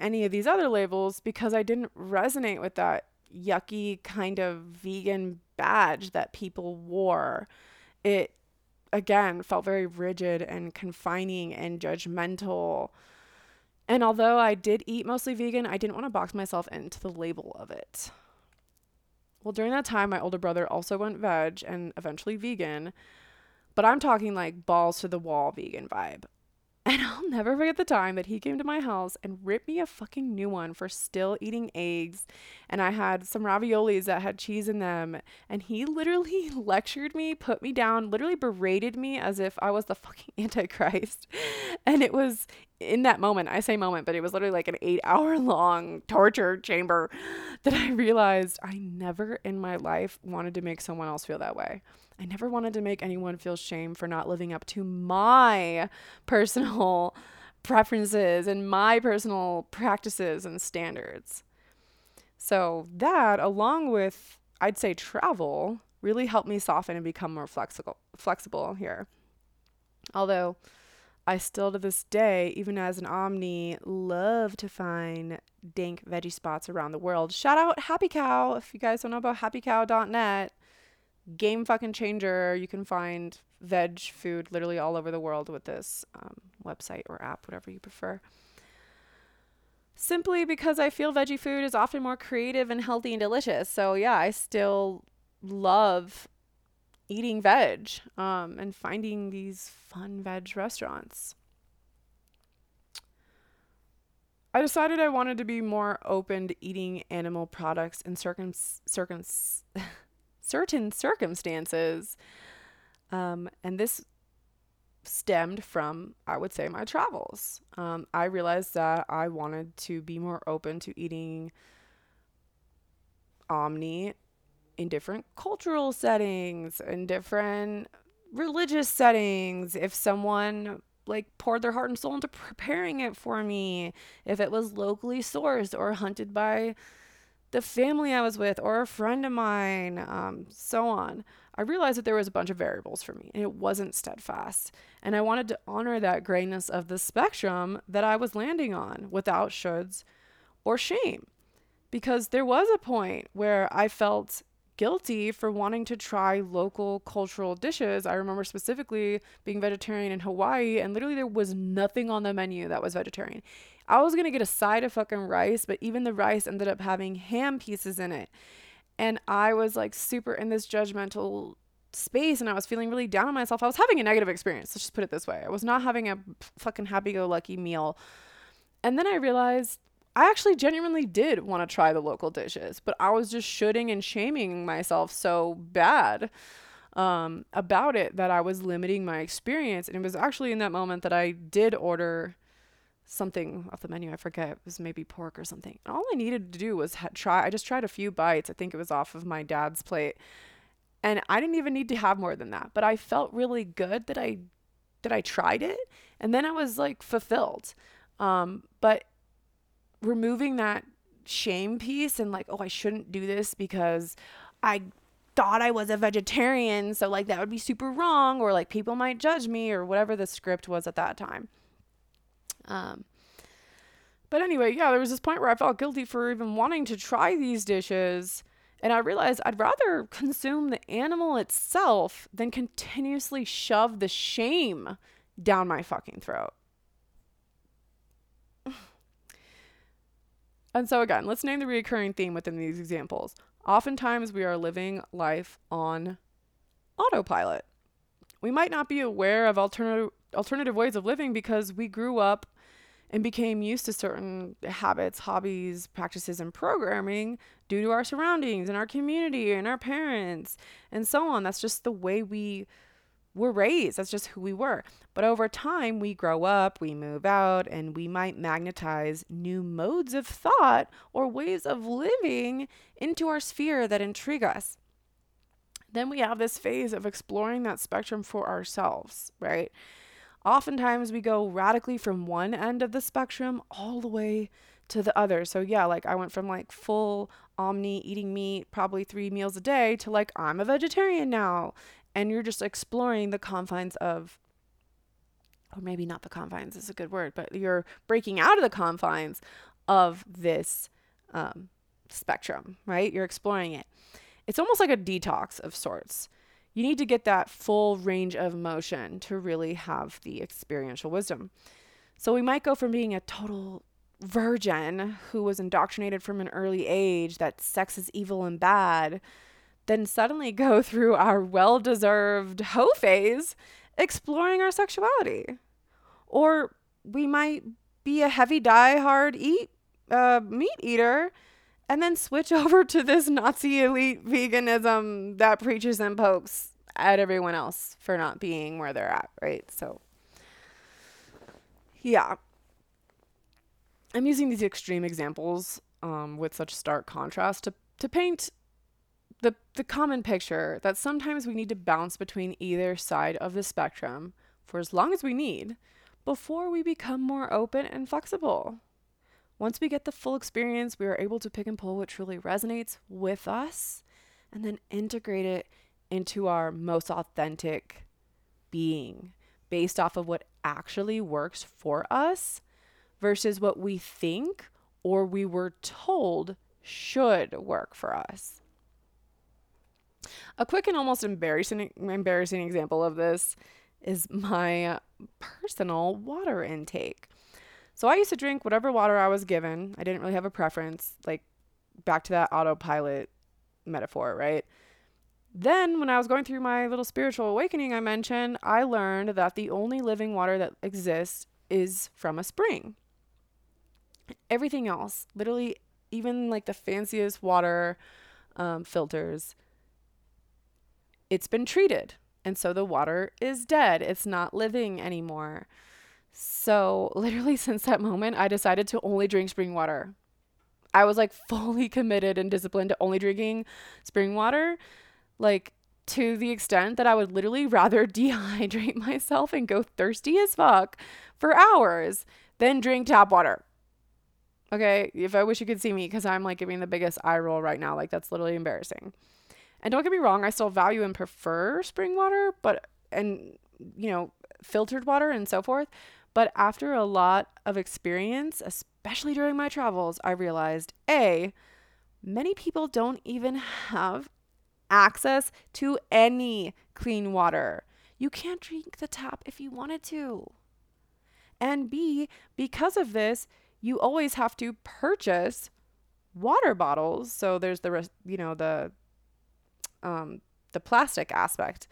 any of these other labels because I didn't resonate with that yucky kind of vegan badge that people wore. It, again, felt very rigid and confining and judgmental. And although I did eat mostly vegan, I didn't want to box myself into the label of it. Well, during that time, my older brother also went veg and eventually vegan. But I'm talking like balls to the wall vegan vibe. And (laughs) I'll never forget the time that he came to my house and ripped me a fucking new one for still eating eggs. And I had some raviolis that had cheese in them. And he literally (laughs) lectured me, put me down, literally berated me as if I was the fucking (laughs) Antichrist. And it was in that moment, I say moment, but it was literally like an eight (laughs) hour long torture chamber that I realized I never in my life wanted to make someone else feel that way. I never wanted to make anyone feel shame for not living up to my personal (laughs) preferences and my personal practices and standards. So, that along with I'd say travel really helped me soften and become more flexible flexible here. Although I still to this day, even as an omni, love to find dank veggie spots around the world. Shout out Happy Cow if you guys don't know about happycow.net game fucking changer. You can find veg food literally all over the world with this um, website or app, whatever you prefer. simply because I feel veggie food is often more creative and healthy and delicious. So, yeah, I still love eating veg um, and finding these fun veg restaurants. I decided I wanted to be more open to eating animal products in circum, circum (laughs) certain circumstances. Um, and this stemmed from, I would say, my travels. Um, I realized that I wanted to be more open to eating omni in different cultural settings, in different religious settings. If someone like poured their heart and soul into preparing it for me, if it was locally sourced or hunted by the family I was with or a friend of mine, um, so on. I realized that there was a bunch of variables for me and it wasn't steadfast. And I wanted to honor that grayness of the spectrum that I was landing on without shoulds or shame. Because there was a point where I felt guilty for wanting to try local cultural dishes. I remember specifically being vegetarian in Hawaii, and literally there was nothing on the menu that was vegetarian. I was gonna get a side of fucking rice, but even the rice ended up having ham pieces in it. And I was like super in this judgmental space and I was feeling really down on myself. I was having a negative experience. Let's just put it this way. I was not having a fucking happy go lucky meal. And then I realized I actually genuinely did want to try the local dishes, but I was just shooting and shaming myself so bad um, about it that I was limiting my experience. And it was actually in that moment that I did order something off the menu. I forget. It was maybe pork or something. And all I needed to do was ha- try. I just tried a few bites. I think it was off of my dad's plate. And I didn't even need to have more than that. But I felt really good that I that I tried it. And then I was like fulfilled. Um, but removing that shame piece and like, oh, I shouldn't do this because I thought I was a vegetarian. So, like, that would be super wrong, or like people might judge me, or whatever the script was at that time. Um, but anyway, yeah, there was this point where I felt guilty for even wanting to try these dishes. And I realized I'd rather consume the animal itself than continuously shove the shame down my fucking throat. And so, again, let's name the recurring theme within these examples. Oftentimes, we are living life on autopilot. We might not be aware of alternative alternative ways of living because we grew up and became used to certain habits, hobbies, practices, and programming due to our surroundings and our community and our parents and so on. That's just the way we were raised. That's just who we were. But over time, we grow up, we move out, and we might magnetize new modes of thought or ways of living into our sphere that intrigue us. Then we have this phase of exploring that spectrum for ourselves, right? Oftentimes, we go radically from one end of the spectrum all the way to the other. So, yeah, like I went from like full omni eating meat probably three meals a day to like I'm a vegetarian now and you're just exploring the confines of or maybe not the confines is a good word but you're breaking out of the confines of this um, spectrum right? You're exploring it. It's almost like a detox of sorts. You need to get that full range of motion to really have the experiential wisdom. So we might go from being a total virgin who was indoctrinated from an early age that sex is evil and bad then suddenly (laughs) go through our well deserved hoe phase exploring our sexuality. Or we might be a heavy die-hard eat uh, meat eater and then switch (laughs) over to this Nazi elite veganism that preaches and pokes at everyone else for not being where they're at, right? So, yeah. I'm using these extreme examples um, with such stark contrast to, to paint the the common picture that sometimes we need to bounce between either side of the spectrum for as long as we need before we become more open and flexible. Once we get the full experience, we are able to pick and pull what truly resonates with us and then integrate it into our most authentic being based off of what actually works for us versus what we think or we were told should work for us. A quick and almost embarrassing embarrassing example of this is my personal water intake. So I used to drink whatever water I was given. I didn't really have a preference, like back to that autopilot metaphor, right? Then, when I was going through my little spiritual awakening, I mentioned I learned that the only living water that exists is from a spring. Everything else, literally, even like the fanciest water um, filters, it's been treated. And so the water is dead. It's not living anymore. So, (laughs) literally, since that moment, I decided to only drink spring water. I was like fully (laughs) committed and disciplined to only drinking spring water like to the extent that I would literally rather (laughs) dehydrate myself and go thirsty as fuck for hours than drink tap water. Okay, if I wish you could see me because I'm like giving the biggest eye roll right now, like that's literally embarrassing. And don't get me wrong, I still value and prefer spring water, but and you know, filtered water and so forth. But after a lot of experience, especially during my travels, I realized A, many people don't even have access to any clean water. You can't drink the tap if you wanted to. And B, because of this, you always have to purchase water bottles. So there's the you know the um, the plastic aspect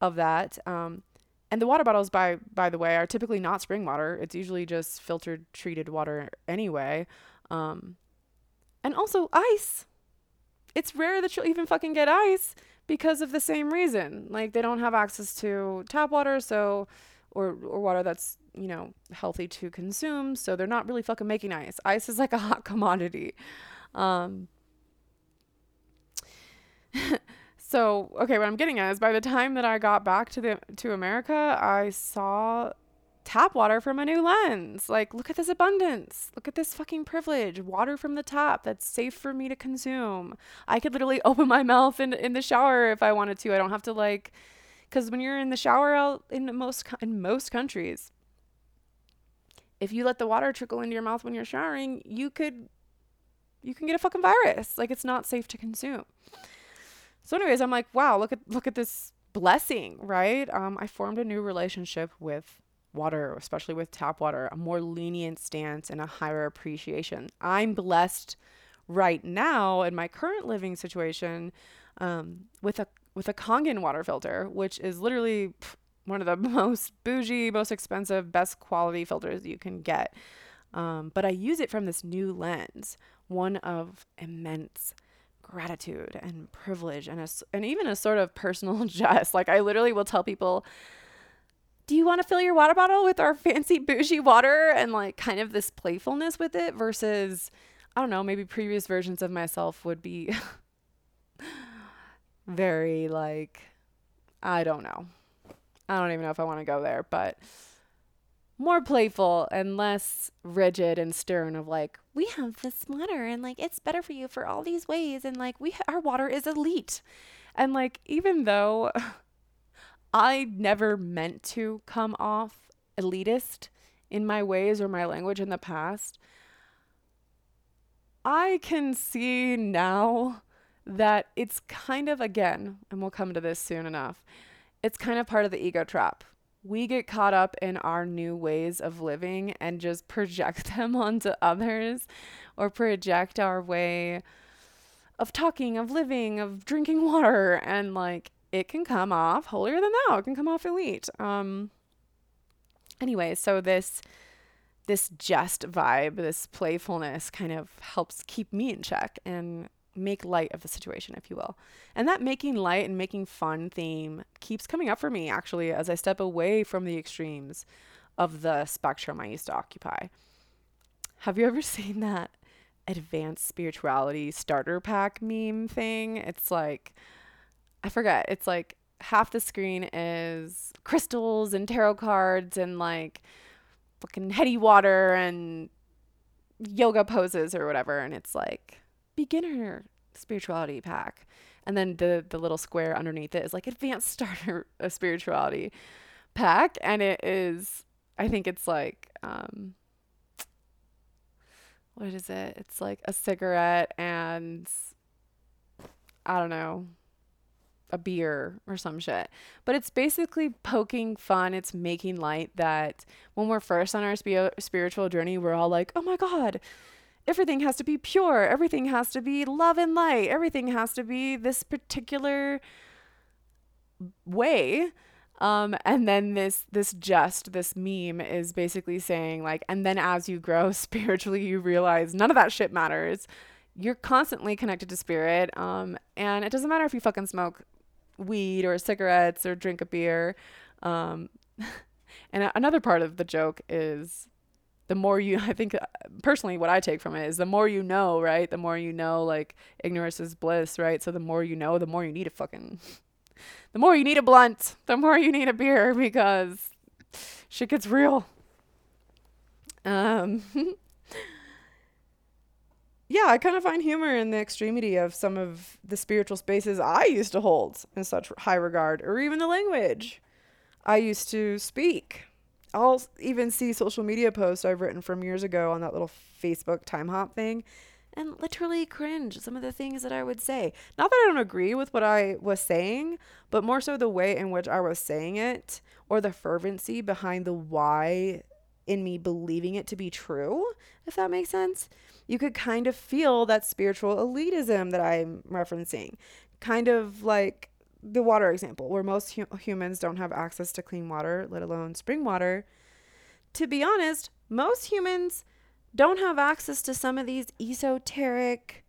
of that. Um, and the water bottles, by by the way, are typically not spring water. It's usually just filtered, treated water anyway. Um, and also ice it's rare that you'll even fucking get ice because of the same reason. Like they don't have access to tap water, so or or water that's, you know, healthy to consume, so they're not really fucking making ice. Ice is like a hot (laughs) commodity. Um (laughs) so okay, what I'm getting at is by the time that I got back to the to America, I saw tap water from a new lens. Like, look at this abundance. Look at this fucking privilege. Water from the tap that's safe for me to consume. I could literally (laughs) open my mouth in, in the shower if I wanted to. I don't have to like, because when you're in the shower out in most in most countries, if you let the water trickle into your mouth when you're showering, you could you can get a fucking virus. Like it's not safe to consume. So, anyways, I'm like, wow, look at look at this blessing, right? Um, I formed a new relationship with water, especially with tap water, a more lenient stance and a higher appreciation. I'm blessed right now in my current living situation um, with a with a Kangen water filter, which is literally one of the (laughs) most bougie, most expensive, best quality filters you can get. Um, but I use it from this new lens, one of immense gratitude and privilege and a, and even a sort of personal (laughs) jest. Like I literally will tell people do you want to fill your water bottle with our fancy bougie water and like kind of this playfulness with it versus I don't know, maybe previous versions of myself would be (laughs) very like I don't know. I don't even know if I want to go there, but more playful and less rigid and stern of like we have this water and like it's better for you for all these ways and like we our water is elite. And like even though (laughs) I never meant to come off elitist in my ways or my language in the past. I can see now that it's kind of, again, and we'll come to this soon enough, it's kind of part of the ego trap. We get caught up in our new ways of living and just project (laughs) them onto others or project our way of talking, of living, of drinking (laughs) water. And like, it can come off holier than thou. It can come off elite. Um. Anyway, so this this jest vibe, this playfulness, kind of helps keep me in check and make light of the situation, if you will. And that making light and making fun theme keeps coming up for me actually as I step away from the extremes of the spectrum I used to occupy. Have you ever (laughs) seen that advanced spirituality starter pack meme thing? It's like I forget. It's like half the screen is crystals and tarot cards and like fucking heady water and yoga poses or whatever and it's like beginner spirituality pack and then the the little square underneath it is like advanced (laughs) starter of spirituality pack and it is i think it's like um what is it it's like a cigarette and i don't know a beer or some shit. But it's basically poking fun. It's making light that when we're first on our spi- spiritual journey, we're all like, oh my God, everything has to be pure. Everything has to be love and light. Everything has to be this particular way. Um, and then this this just this meme is basically saying like, and then as you grow (laughs) spiritually, you realize none of that shit matters. You're constantly connected to spirit. Um, and it doesn't matter if you fucking smoke weed or cigarettes or drink a beer. Um, (laughs) and another part of the joke is the more you, (laughs) I think uh, personally, what I take from it is the more you know, right? The more you know, like ignorance is bliss, right? So the more you know, the more you need a fucking, the more you need a blunt, the more you need a beer (laughs) because shit gets real. Um, (laughs) yeah, I kind of find humor in the extremity of some of the spiritual spaces I used to hold in such high regard, or even the language I used to speak. I'll even see social media posts I've written from years ago on that little Facebook time hop thing and literally cringe some of the things that I would say. Not that I don't agree with what I was saying, but more so the way in which I was saying it or the fervency behind the why in me believing it to be true, if that makes sense you could kind of feel that spiritual elitism that I'm referencing. Kind of like the water example, where most hu- humans don't have access to clean water, let alone spring water. To be honest, most humans don't have access to some of these esoteric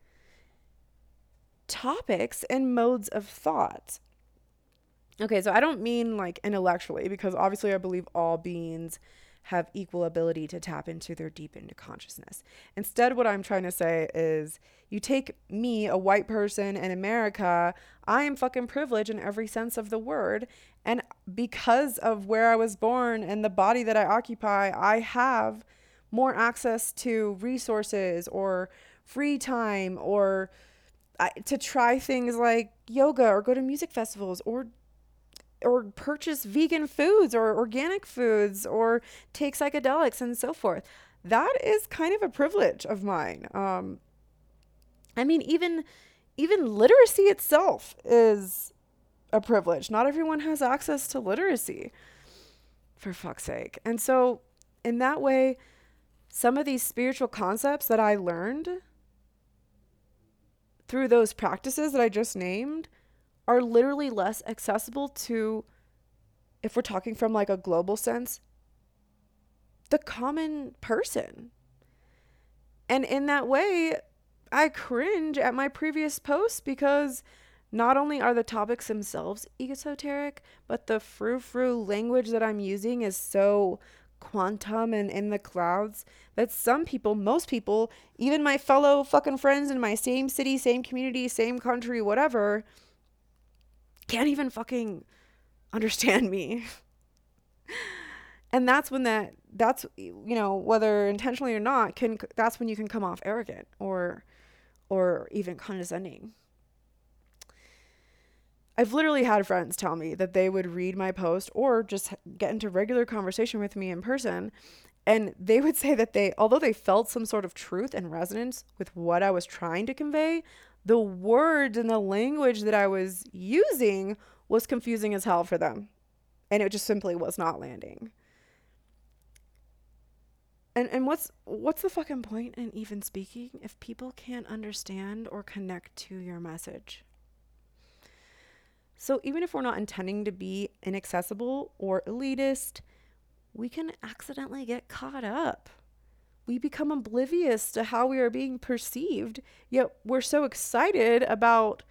topics and modes of thought. Okay, so I don't mean like intellectually, because obviously I believe all beings have equal ability to tap into their deep into consciousness. Instead, what I'm trying to say is you take me, a white person in America, I am fucking privileged in every sense of the word. And because of where I was born and the body that I occupy, I have more access to resources or free time or to try things like yoga or go to music festivals or or purchase vegan foods or organic foods or take psychedelics and so forth. That is kind of a privilege of mine. Um, I mean, even even literacy itself is a privilege. Not everyone has access to literacy, for fuck's sake. And so, in that way, some of these spiritual concepts that I learned through those practices that I just named are literally less accessible to, if we're talking from like a global sense, the common person. And in that way, I cringe at my previous posts because not only are the topics themselves esoteric, but the frou frou language that I'm using is so quantum and in the clouds that some people, most people, even my fellow fucking friends in my same city, same community, same country, whatever, can't even fucking understand me. and that's when that that's you know whether intentionally or not can that's when you can come off arrogant or or even condescending. I've literally had friends tell me that they would read my post or just get into regular conversation with me in person and they would say that they although they felt some sort of truth and resonance with what I was trying to convey, the words and the language that I was using was confusing as hell for them. And it just simply was not landing. And and what's what's the fucking point in even speaking if people can't understand or connect to your message? So even if we're not intending to be inaccessible or elitist, we can accidentally get caught up we become oblivious to how we are being perceived, yet we're so excited about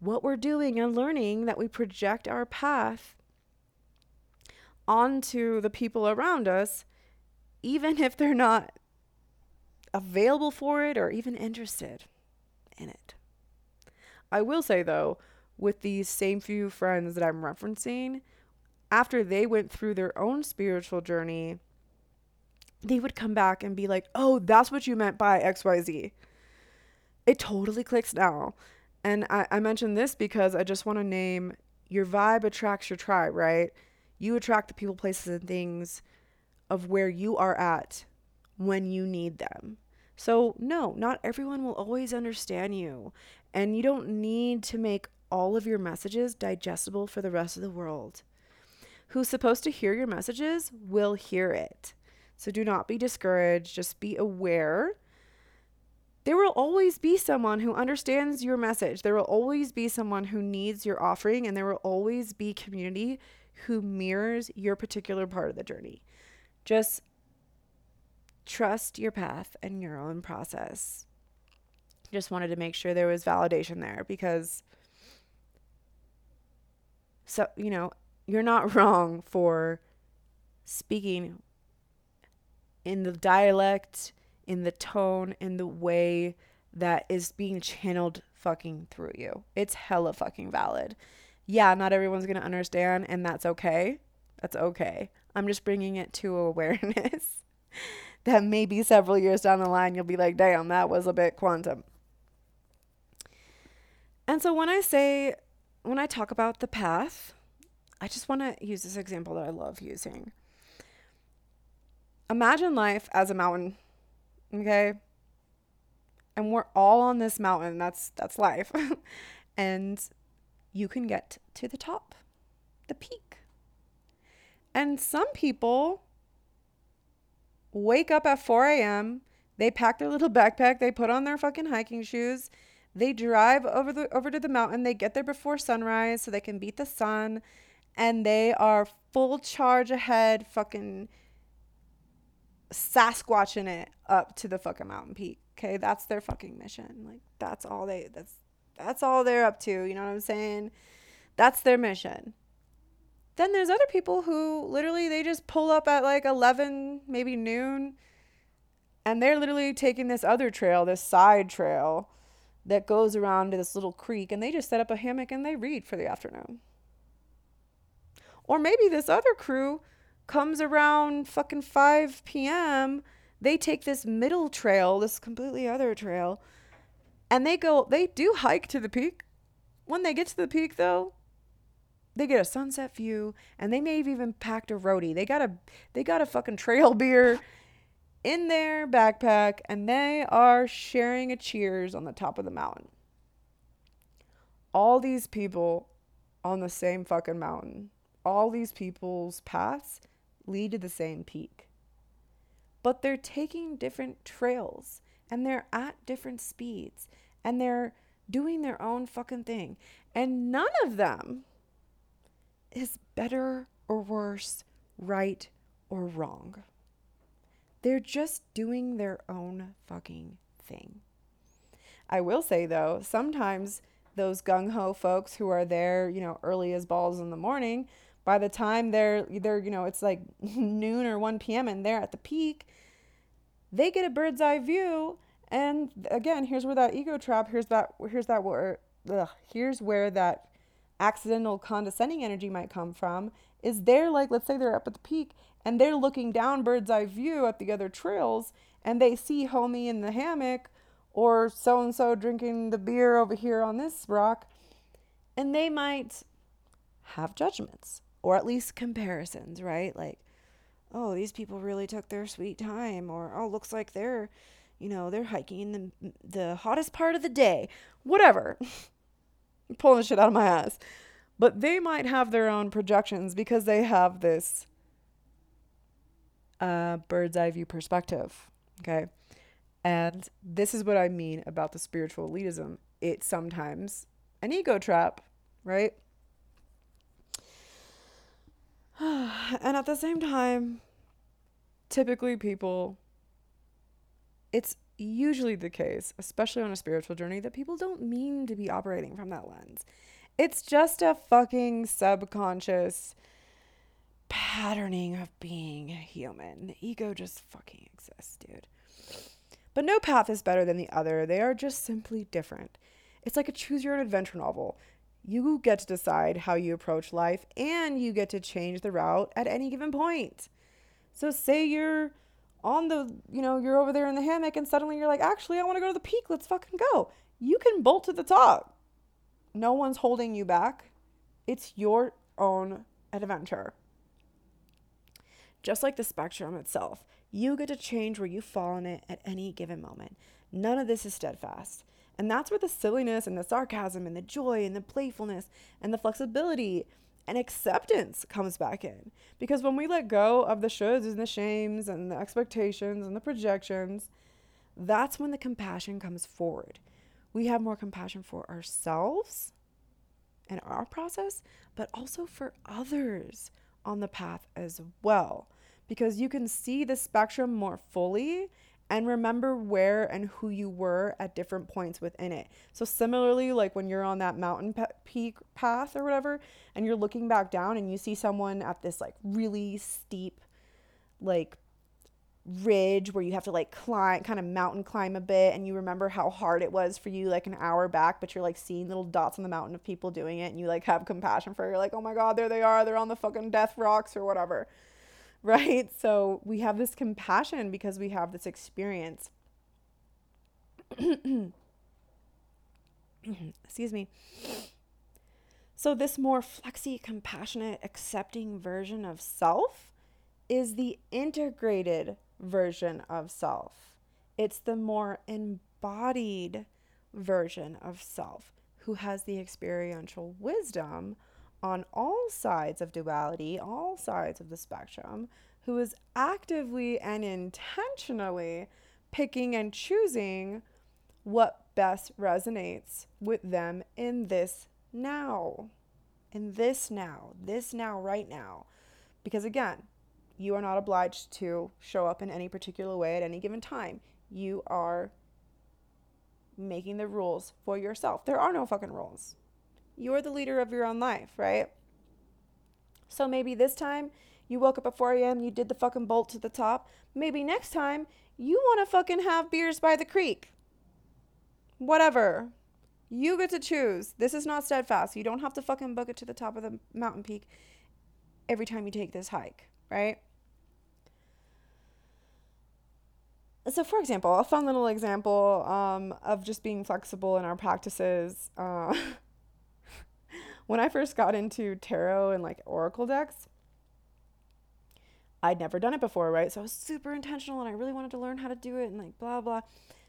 what we're doing and learning that we project our path onto the people around us, even if they're not available for it or even interested in it. I will say, though, with these same few friends that I'm referencing, after they went through their own spiritual journey, they would come back and be like, oh, that's what you meant by XYZ. It totally clicks now. And I, I mentioned this because I just want to name your vibe attracts your tribe, right? You attract the people, places, and things of where you are at when you need them. So, no, not everyone will always understand you. And you don't need to make all of your messages digestible for the rest of the world. Who's supposed to hear your messages will hear it. So do not be discouraged, just be aware. There will always be someone who understands your message. There will always be someone who needs your offering, and there will always be community who mirrors your particular part of the journey. Just trust your path and your own process. Just wanted to make sure there was validation there because so, you know, you're not (laughs) wrong for speaking in the dialect, in the tone, in the way that is being channeled fucking through you. It's hella fucking valid. Yeah, not everyone's going to understand, and that's okay. That's okay. I'm just bringing it to (laughs) awareness (laughs) that maybe several years down the line, you'll be like, damn, that was a bit quantum. And so when I say, when I talk about the path, I just want to use this example that I love using. Imagine life as a mountain, okay? And we're all on this mountain. That's that's life. (laughs) and you can get to the top, the peak. And some people wake up at 4 a.m., they pack their little backpack, they put on their fucking hiking shoes, they drive over the over to the mountain, they get there before sunrise so they can beat the sun, and they are full charge ahead, fucking Sasquatching it up to the fucking mountain peak. Okay, that's their fucking mission. Like that's all they that's that's all they're up to. You know what I'm saying? That's their mission. Then there's other people who literally they just pull up at like 11, maybe noon, and they're literally taking this other trail, this side trail that goes around to this little creek, and they just set up a hammock and they read for the afternoon. Or maybe this other crew comes around fucking 5 p.m. They take this middle trail, this completely other trail, and they go, they do hike to the peak. When they get to the peak, though, they get a sunset view, and they may have even packed a roadie. They got a, they got a fucking trail (laughs) beer in their backpack, and they are sharing a cheers on the top of the mountain. All these people on the same fucking mountain. All these people's paths lead to the same peak. But they're taking different trails and they're at different speeds and they're doing their own fucking thing. And none of them is better or worse, right or wrong. They're just doing their own fucking thing. I will say though, sometimes those gung ho folks who are there, you know, early as balls in the morning by the time they're they're you know it's like (laughs) noon or 1 p.m and they're at the peak they get a bird's eye view and again here's where that ego trap here's that here's that where ugh, here's where that accidental condescending energy might come from is they're like let's say they're up at the peak and they're looking down bird's eye view at the other trails and they see homie in the hammock or so and so drinking the beer over here on this rock and they might have judgments or at least comparisons, right? Like, oh, these people really took their sweet time, or oh, looks like they're, you know, they're hiking in the the hottest part of the day, whatever. I'm (laughs) pulling shit out of my ass, but they might have their own projections because they have this uh, bird's eye view perspective. Okay. And this is what I mean about the spiritual elitism. It's sometimes an ego trap, right? (sighs) and at the same time, typically people, it's usually the case, especially on a spiritual journey, that people don't mean to be operating from that lens. It's just a fucking subconscious patterning of being human. The ego just fucking exists, dude. But no path is better than the other. They are just simply different. It's like a choose your own adventure novel you get to decide how you approach life and you get to change the route at any given point. So, say you're on the, you know, you're over there in the hammock and suddenly you're like, actually, I want to go to the peak. Let's fucking go. You can bolt to the top. No one's holding you back. It's your own adventure. Just like the spectrum itself, you get to change where you fall in it at any given moment. None of this is steadfast. And that's where the silliness and the sarcasm and the joy and the playfulness and the flexibility and acceptance comes back in. Because when we let go of the shoulds and the shames and the expectations and the projections, that's when the compassion comes forward. We have more compassion for ourselves and our process, but also for others on the path as well. Because you can see the spectrum more fully and remember where and who you were at different points within it. So similarly, like when you're on that mountain pe- peak path or whatever, and you're looking back down and you see someone at this like really steep, like ridge where you have to like climb kind of mountain climb a bit and you remember how hard it was for you like an hour back but you're like seeing little dots on the mountain of people doing it and you like have compassion for it. you're like oh my god there they are they're on the fucking death rocks or whatever (laughs) right? So we have this compassion because we have this experience. (clears throat) Excuse me. So, this more flexy, compassionate, accepting version of self is the integrated version of self. It's the more embodied version of self who has the experiential wisdom on all sides of duality, all sides of the spectrum, who is actively and intentionally picking and choosing what best resonates with them in this now. In this now, this now, right now. Because again, you are not obliged to show up in any particular way at any given time. You are making the rules for yourself. There are no fucking rules. You're the leader of your own life, right? So maybe this time you woke up at 4 a.m., you did the fucking bolt to the top. Maybe next time you want to fucking have beers by the creek. Whatever. You get to choose. This is not steadfast. You don't have to fucking book it to the top of the mountain peak every time you take this hike, right? So, for example, a fun little example um, of just being flexible in our practices. Uh, (laughs) when I first got into tarot and like oracle decks, I'd never done it before, right? So I was super intentional and I really wanted to learn how to do it and like blah blah.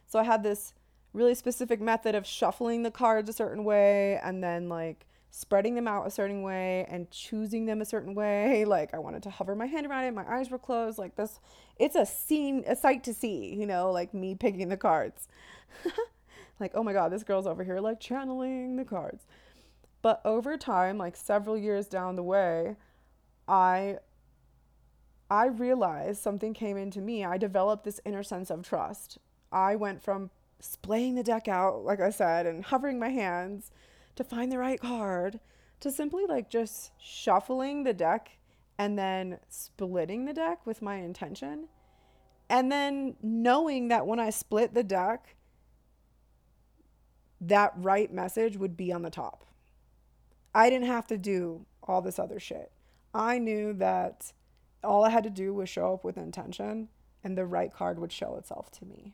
So I had this really specific method of shuffling the cards a certain way and then like spreading them out a certain way and choosing them a certain way. (laughs) Like I wanted to hover my hand around it, my eyes were closed, like this it's a scene a sight to see, you know, like me picking the cards. (laughs) like, oh my god, this girl's over here like channeling the cards. But over time, like several years down the way, I I realized something came into me. I developed this inner sense of trust. I went from splaying the deck out, like I said, and hovering my hands to find the right card to simply like just shuffling the deck and then splitting the deck with my intention. And then knowing that when I split the deck, that right message would be on the top. I didn't have to do all this other shit. I knew that all I had to do was show up with intention and the right card would show itself to me.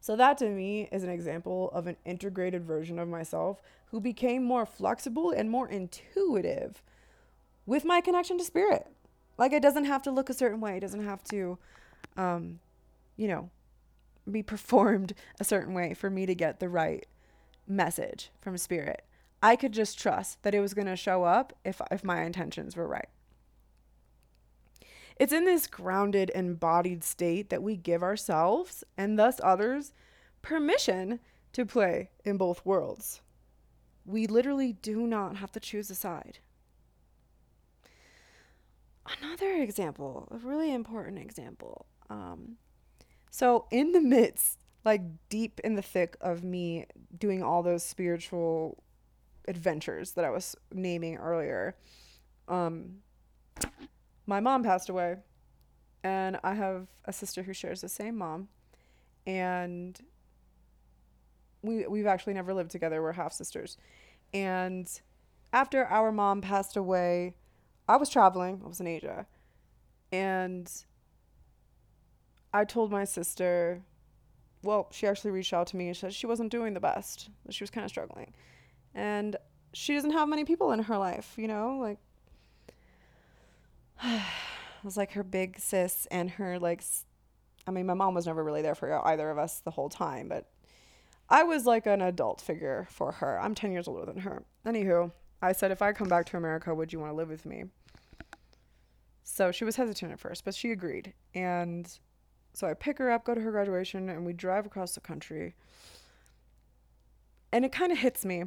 So, that to me is an example of an integrated version of myself who became more flexible and more intuitive with my connection to spirit. Like, it doesn't have to look a certain way, it doesn't have to, um, you know, be (laughs) performed a certain way for me to get the right message from spirit. I could just trust that it was going to show up if, if my intentions were right. It's in this grounded, embodied state that we give ourselves and thus others permission to play in both worlds. We literally do not have to choose a side. Another example, a really important example. Um, so, in the midst, like deep in the thick of me doing all those spiritual adventures that I was naming earlier. Um, my mom passed away, and I have a sister who shares the same mom, and we we've actually never lived together. We're half sisters, and after our mom passed away, I was traveling. I was in Asia, and I told my sister. Well, she actually reached out to me and said she wasn't doing the best. She was kind of struggling and she doesn't have many people in her life, you know, like (sighs) it was like her big sis and her like I mean my mom was never really there for either of us the whole time, but I was like an adult figure for her. I'm 10 years older than her. Anywho, I said, if I come back to America, would you want to live with me? So she was hesitant at first, but she agreed. And so I pick her up, go to her graduation, and we drive across the country. And it kind of hits me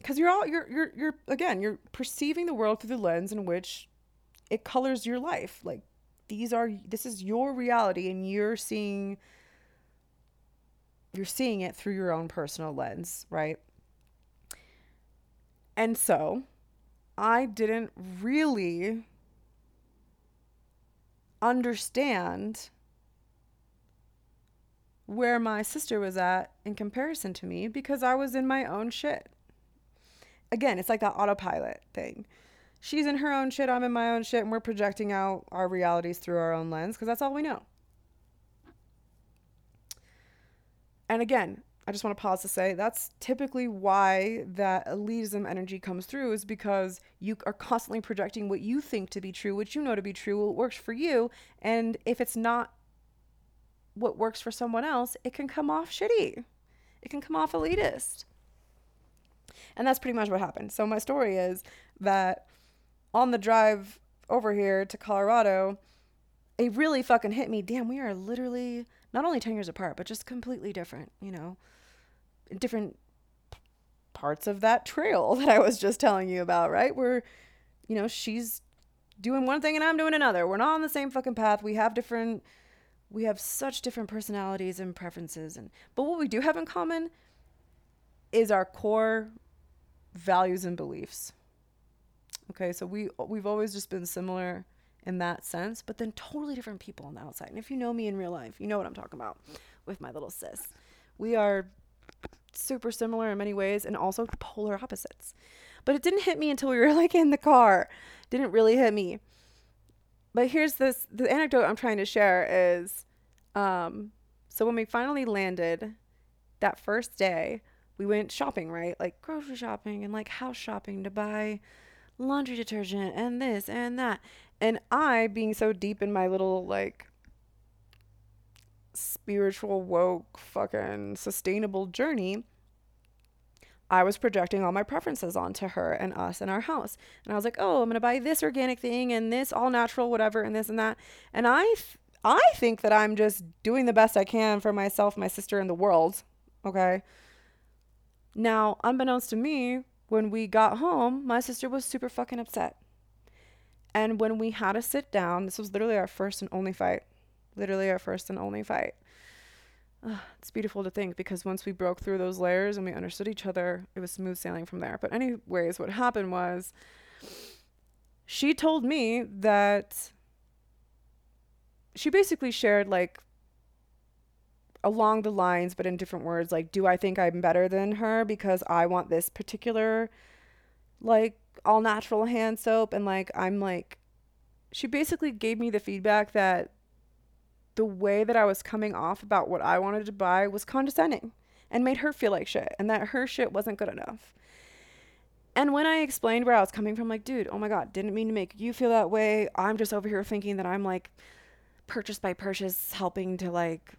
because you're all you're you're you're again you're perceiving the world through the lens in which it colors your life. Like these are this is your reality, and you're seeing you're seeing it through your own personal lens, right? And so I didn't really understand where my sister was at in comparison to me because I was in my own shit. Again, it's like that autopilot thing. She's in her own shit, I'm in my own shit, and we're projecting out our realities through our own lens because that's all we know. And again, I just want to pause to say that's typically why that elitism energy comes through is because you are constantly projecting what you think to be true, what you know to be true, what works for you. And if it's not what works for someone else, it can come off shitty. It can come off elitist. And that's pretty much what happened. So my story is that on the drive over here to Colorado, it really fucking hit me. Damn, we are literally not only 10 years apart, but just completely different, you know, different parts of that trail (laughs) that I was just telling you about, right? Where, you know, she's doing one thing and I'm doing another. We're not on the same fucking path. We have different we have such different personalities and preferences and but what we do have in common is our core values and beliefs. Okay, so we we've always just been similar in that sense, but then totally different people on the outside. And if you know me in real life, you know what I'm talking about with my little sis. We are super similar in many ways and also polar opposites. But it didn't hit me until we were (laughs) like in the car. Didn't really hit me. But here's this the anecdote I'm trying to share is um so when we finally landed that first day, we went shopping, right? Like grocery shopping and like house shopping to buy laundry detergent and this and that. And I, being so deep in my little like spiritual, woke, fucking sustainable journey, I was projecting all my preferences onto her and us and our house. And I was like, oh, I'm going to buy this organic thing and this all natural, whatever, and this and that. And I, th- I think that I'm just doing the best I can for myself, my sister, and the world. Okay. Now, unbeknownst to me, when we got home, my sister was super fucking upset. And when we had to sit down, this was literally our first and only fight. Literally our first and only fight. It's beautiful to think because once we broke through those layers and we understood each other, it was smooth sailing from there. But, anyways, what happened was she told me that she basically shared like along the lines, but in different words, like, do I think I'm better than her because I want this particular like all natural hand soap? And like, I'm like, she basically gave me the feedback that the way that I was coming off about what I wanted to buy was condescending and made her feel like shit and that her shit wasn't good enough. And when I explained where I was coming from, like, dude, oh my God, didn't mean to make you feel that way. I'm just over here thinking that I'm like purchase by purchase helping to like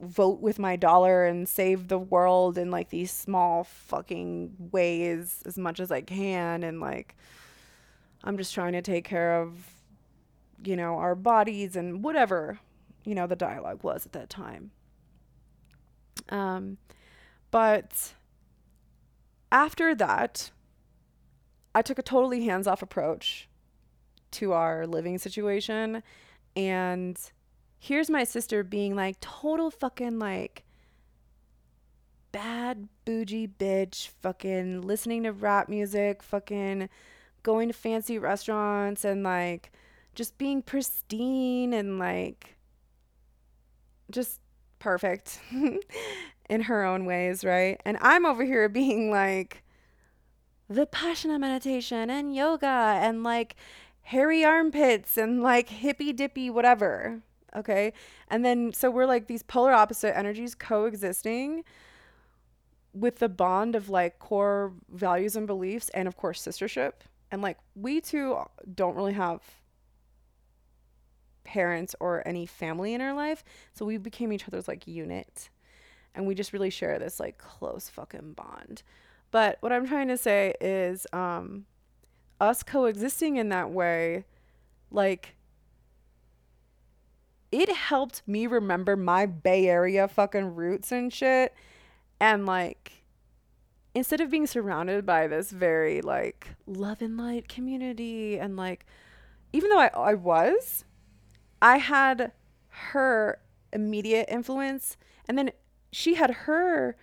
vote with my dollar and save the world in like these small fucking ways as much as I can. And like I'm just trying to take care of you know our bodies and whatever you know the dialogue was at that time. Um but after that I took a totally hands-off approach to our living situation. And here's my sister being like total fucking like bad bougie bitch, fucking listening to rap music, fucking going to fancy restaurants and like just being pristine and like just perfect (laughs) in her own ways, right? And I'm over here (laughs) being like the passion meditation and yoga and like hairy armpits and like hippy dippy whatever. Okay. And then, so we're like these polar opposite energies coexisting with the bond of like core values and beliefs and, of course, sistership. And like, we two don't really have parents or any family in our life. So we became each other's like unit. and we just really share this like close fucking bond. But what I'm trying to say is um us coexisting in that way like it helped me remember my Bay Area fucking roots and shit. And like instead of being surrounded by this very like love and light community and like even though I, I was i had her immediate influence. And then she had her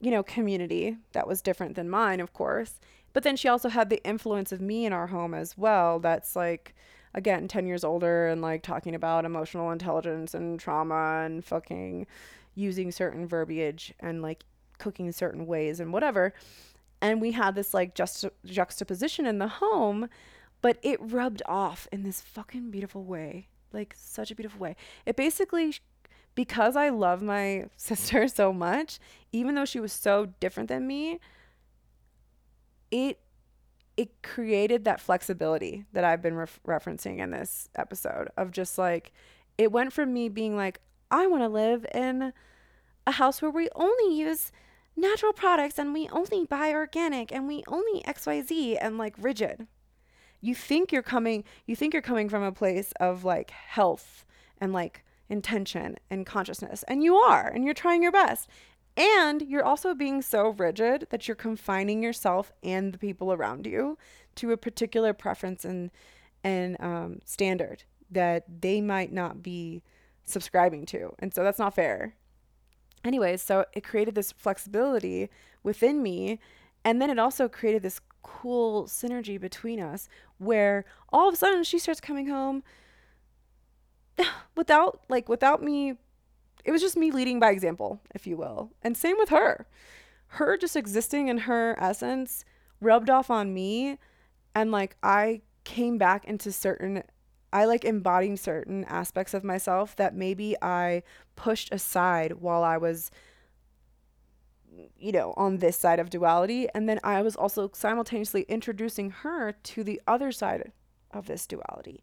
you know community that was different than mine of course. But then she also had the influence of me in our home as well that's like again 10 years older and like talking about emotional intelligence and trauma and fucking using certain verbiage and like cooking certain ways and whatever. And we had this like just juxtaposition in the home, but it rubbed off in this fucking beautiful way. Like such a beautiful way. It basically because I love my (laughs) sister so much, even though she was so different than me, it it created that flexibility that I've been ref- referencing in this episode of just like it went from me being like I want to live in a house where we only use natural products and we only buy organic and we only XYZ and like rigid. You think you're coming you think you're coming from a place of like health and like intention and consciousness and you are and you're trying your best. And you're also being so rigid that you're confining yourself and the people around you to a particular preference and and um, standard that they might not be subscribing to. And so that's not fair anyways, so it created this flexibility within me. And then it also created this cool synergy between us where all of a sudden she starts coming home (sighs) without, like, without me. It was just me leading by example, if you will. And same with her. Her just existing in her essence rubbed off on me. And, like, I came back into certain I like embodying certain aspects of myself that maybe I pushed aside while I was you know, on this side of duality. And then I was also simultaneously introducing her to the other side of this duality.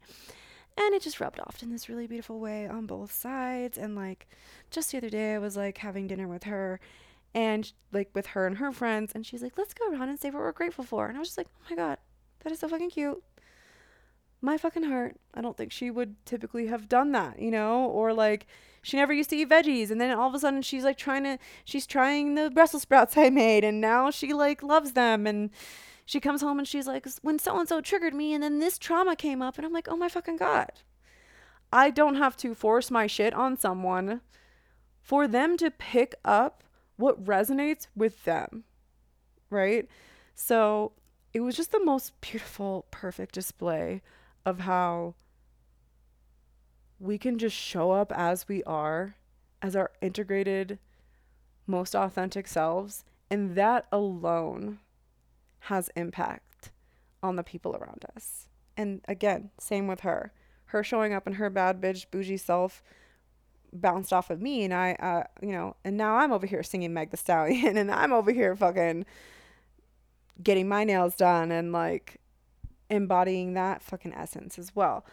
And it just rubbed off in this really beautiful way on both sides. And like just the other day, I was like having dinner with her and like with her and her friends. And she's like, let's go around and say what we're grateful for. And I was just like, oh my God, that is so fucking cute my fucking heart. I don't think she would typically have done that, you know? Or like she never used to eat veggies and then all of a sudden she's like trying to she's trying the Brussels sprouts I made and now she like loves them and she comes home and she's like when so and so triggered me and then this trauma came up and I'm like, "Oh my fucking god." I don't have to force my shit on someone for them to pick up what resonates with them. Right? So, it was just the most beautiful, perfect display of how we can just show up as we are, as our integrated, most authentic selves, and that alone has impact on the people around us. And again, same with her. Her showing up in her bad bitch bougie self bounced off of me and I uh you know, and now I'm over here singing Meg the Stallion (laughs) and I'm over here fucking getting my nails done and like embodying that fucking essence as well.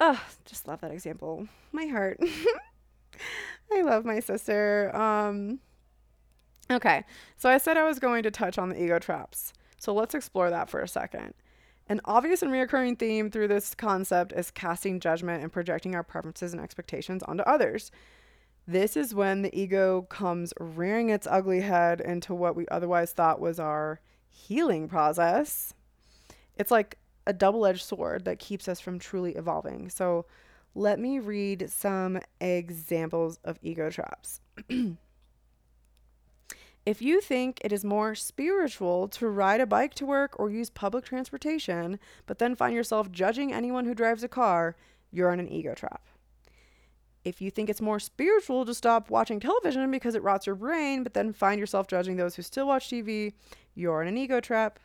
Oh, just love that example. My heart. (laughs) I love my sister. Um Okay. So I said I was going to touch on the ego traps. So let's explore that for a second. An obvious and reoccurring theme through this concept is casting judgment and projecting our preferences and expectations onto others. This is when the ego comes rearing its ugly head into what we otherwise thought was our healing process it's like a double edged sword that keeps us from truly evolving. So let me read some examples of ego traps. (clears throat) if you think it is more spiritual to ride a bike to work or use public transportation, but then find yourself judging anyone who drives a car, you're in an ego trap. If you think it's more spiritual to stop watching television because it rots your brain, but then find yourself judging those who still watch TV, you're in an ego trap.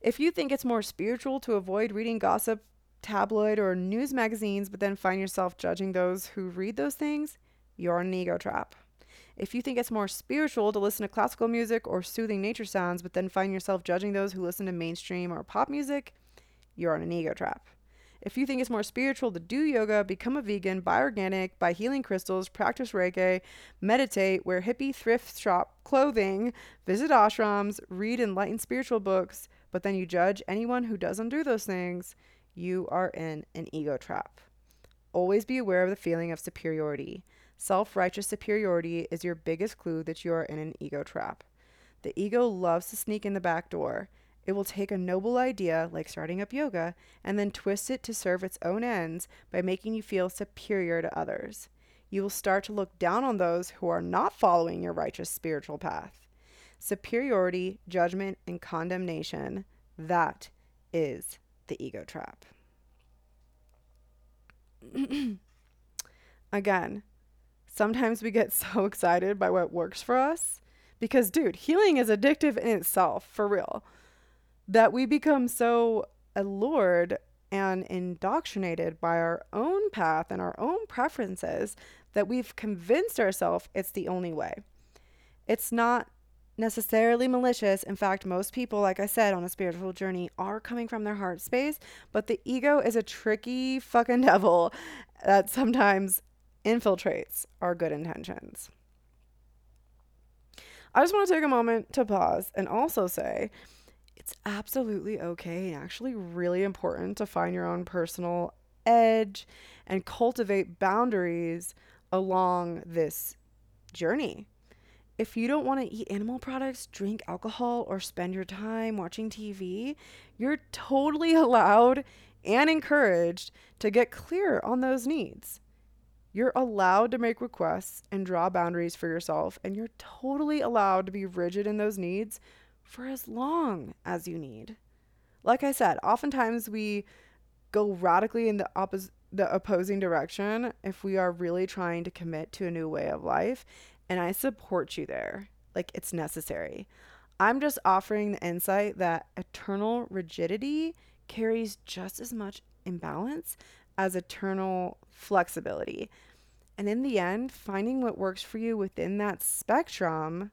If you think it's more spiritual to avoid reading gossip, tabloid, or news magazines, but then find yourself judging those who read those things, you're in an ego trap. If you think it's more spiritual to listen to classical music or soothing nature sounds, but then find yourself judging those who listen to mainstream or pop music, you're on an ego trap. If you think it's more spiritual to do yoga, become a vegan, buy organic, buy healing crystals, practice Reiki, meditate, wear hippie thrift shop clothing, visit ashrams, read enlightened spiritual books, but then you judge anyone who doesn't do those things, you are in an ego trap. Always be aware of the feeling of superiority. Self righteous superiority is your biggest clue that you are in an ego trap. The ego loves to sneak in the back door. It will take a noble idea, like starting up yoga, and then twist it to serve its own ends by making you feel superior to others. You will start to look down on those who are not following your righteous spiritual path. Superiority, judgment, and condemnation that is the ego trap. (clears throat) Again, sometimes we get (laughs) so excited by what works for us because, dude, healing is addictive in itself, for real, that we become so allured and indoctrinated by our own path and our own preferences that we've convinced ourselves it's the only way. It's not necessarily malicious. In fact, most people, like I said, on a spiritual journey are coming from their heart space, but the ego is a tricky fucking (laughs) devil that sometimes infiltrates our good intentions. I just want to take a moment to pause and also say it's absolutely okay and actually really important to find your own personal edge and cultivate boundaries along this journey if you don't want to eat animal products, drink alcohol, or spend your time watching TV, you're totally (laughs) allowed and encouraged to get clear on those needs. You're allowed to make requests and draw boundaries for yourself, and you're totally allowed to be rigid in those needs for as long as you need. Like I said, oftentimes we go radically in the opposite the opposing direction if we are really trying to commit to a new way of life and I support you there. Like it's necessary. I'm just offering the insight that eternal rigidity carries just as much imbalance as eternal flexibility. And in the end, finding what works for you within that spectrum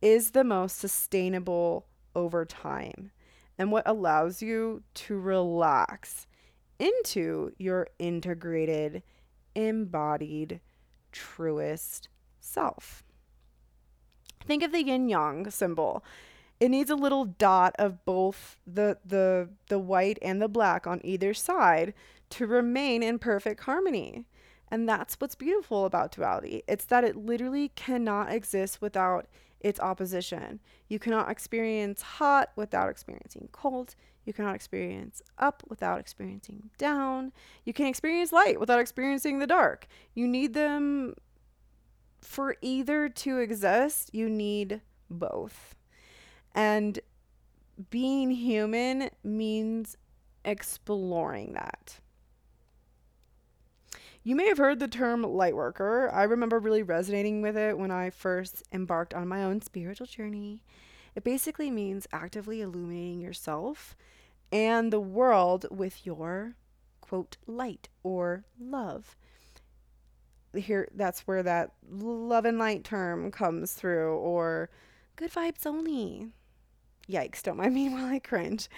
is the most sustainable over time and what allows you to relax into your integrated, embodied, truest self. Think of the yin yang symbol. It needs a little dot of both the, the, the white and the black on either side to remain in perfect harmony. And that's what's beautiful about duality. It's that it literally cannot exist without its opposition. You cannot experience hot without experiencing cold. You cannot experience up without experiencing down. You can experience light without experiencing the dark. You need them for either to exist, you need both. And being human means exploring that. You may have heard the term light worker. I remember really resonating with it when I first embarked on my own spiritual journey. It basically means actively illuminating yourself and the world with your quote light or love here that's where that love and light term comes through or good vibes only. Yikes, don't mind me (laughs) while I cringe.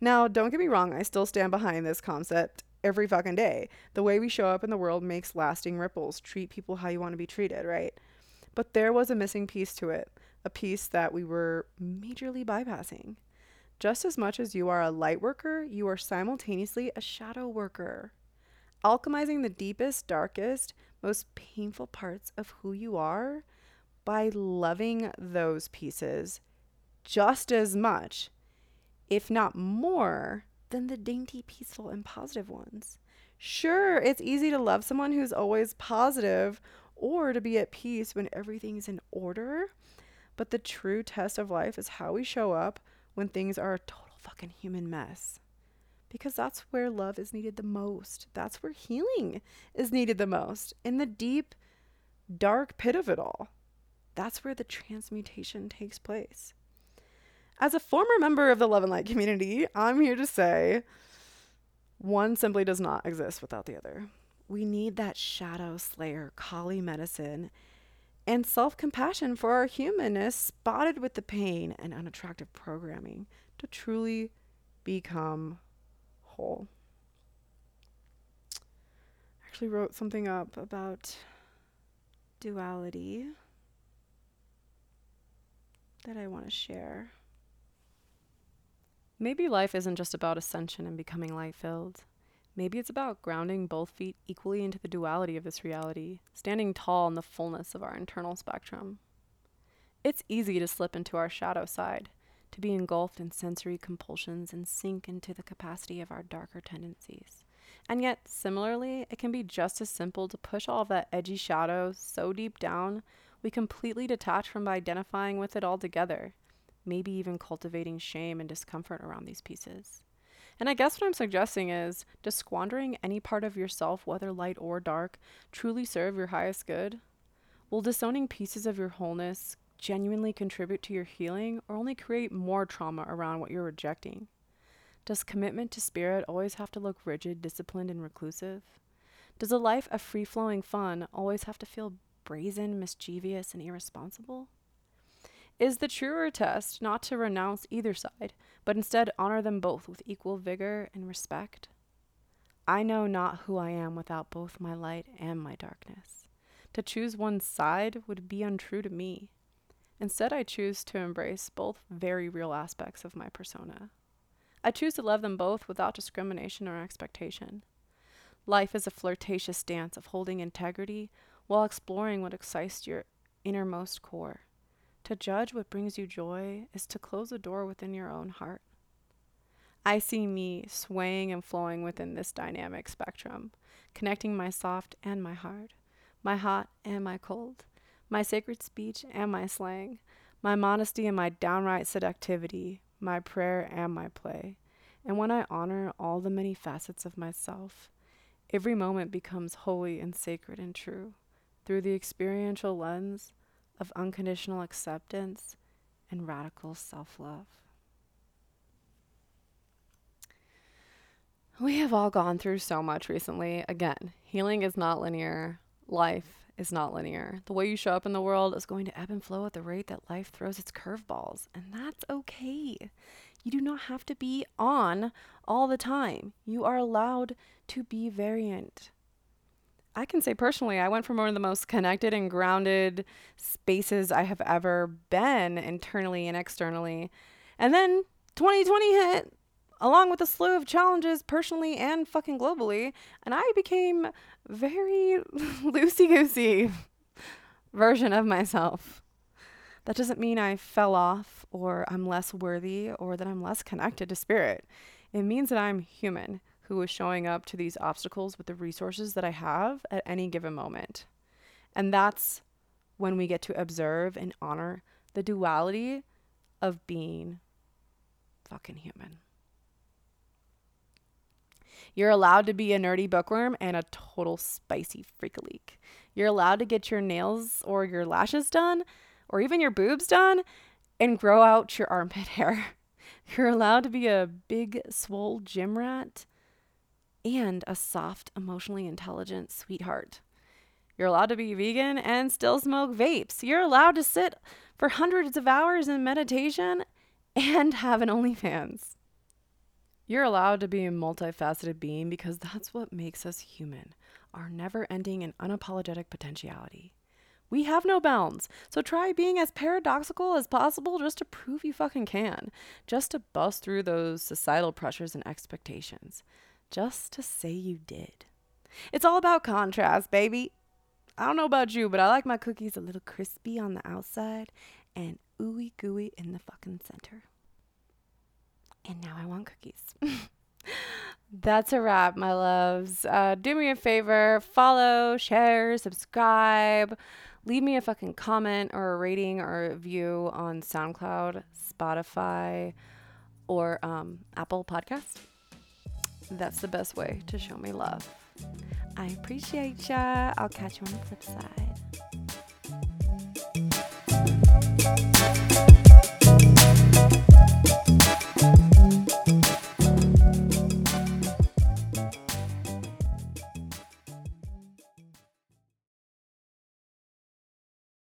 Now, don't get me wrong, I still stand behind this concept every fucking day. The way we show up in the world makes lasting ripples. Treat people how you want to be treated, right? But there was a missing piece to it, a piece that we were majorly bypassing. Just as much as you are a light worker, you are simultaneously a shadow worker. Alchemizing the deepest, darkest, most painful parts of who you are by loving those pieces just as much, if not more, than the dainty, peaceful, and positive ones. Sure, it's easy to love someone who's always positive or to be at peace when everything's in order. But the true test of life is how we show up when things are a total fucking human mess because that's where love is needed the most. That's where healing is needed the most. In the deep, dark pit of it all. That's where the transmutation takes place. As a former member of the Love and Light community, I'm here to say one simply does not exist without the other. We need that shadow slayer, Kali medicine, and self compassion for our humanness spotted with the pain and unattractive programming to truly become whole. I actually wrote something up about duality that I want to share. Maybe life isn't just about ascension and becoming light filled. Maybe it's about grounding both feet equally into the duality of this reality, standing tall in the fullness of our internal spectrum. It's easy to slip into our shadow side, to be engulfed in sensory compulsions and sink into the capacity of our darker tendencies. And yet, similarly, it can be just as simple to push all of that edgy shadow so deep down we completely detach from identifying with it altogether, maybe even cultivating shame and discomfort around these pieces. And I guess what I'm suggesting is does squandering any part of yourself, whether light or dark, truly serve your highest good? Will disowning pieces of your wholeness genuinely contribute to your healing or only create more trauma around what you're rejecting? Does commitment to spirit always have to look rigid, disciplined, and reclusive? Does a life of free flowing fun always have to feel brazen, mischievous, and irresponsible? Is the truer test not to renounce either side, but instead honor them both with equal vigor and respect? I know not who I am without both my light and my darkness. To choose one side would be untrue to me. Instead, I choose to embrace both very real aspects of my persona. I choose to love them both without discrimination or expectation. Life is a flirtatious dance of holding integrity while exploring what excites your innermost core. To judge what brings you joy is to close a door within your own heart. I see me swaying and flowing within this dynamic spectrum, connecting my soft and my hard, my hot and my cold, my sacred speech and my slang, my modesty and my downright seductivity, my prayer and my play. And when I honor all the many facets of myself, every moment becomes holy and sacred and true through the experiential lens of unconditional acceptance and radical self love. We have all gone through so much recently. Again, healing is not linear. Life is not linear. The way you show up in the world is going to ebb and flow at the rate that life throws its curveballs, and that's okay. You do not have to be on all the time. You are allowed to be variant. I can say personally, I went from one of the most connected and grounded spaces I have ever been internally and externally. And then 2020 hit, along with a slew of challenges personally and fucking globally, and I became very (laughs) loosey goosey version of myself. That doesn't mean I fell off or I'm less worthy or that I'm less connected to spirit. It means that I'm human who is showing up to these obstacles with the resources that I have at any given moment. And that's when we get to observe and honor the duality of being fucking human. You're allowed to be a nerdy bookworm and a total spicy freak leak. You're allowed to get your nails or your lashes done or even your boobs done and grow out your armpit (laughs) hair. You're allowed to be a big, swole gym rat and a soft, emotionally intelligent sweetheart. You're allowed to be vegan and still smoke vapes. You're allowed to sit for hundreds of hours in meditation and have an OnlyFans. You're allowed to be a multifaceted being because that's what makes us human our never ending and unapologetic potentiality. We have no bounds, so try being as paradoxical as possible just to prove you fucking can, just to bust through those societal pressures and expectations, just to say you did. It's all about contrast, baby. I don't know about you, but I like my cookies a little crispy on the outside and ooey gooey in the fucking center and now I want cookies. (laughs) That's a wrap, my loves. Uh, do me a favor follow, share, subscribe. Leave me a fucking comment or a rating or a review on SoundCloud, Spotify, or um, Apple Podcast. That's the best way to show me love. I appreciate ya. I'll catch you on the flip side.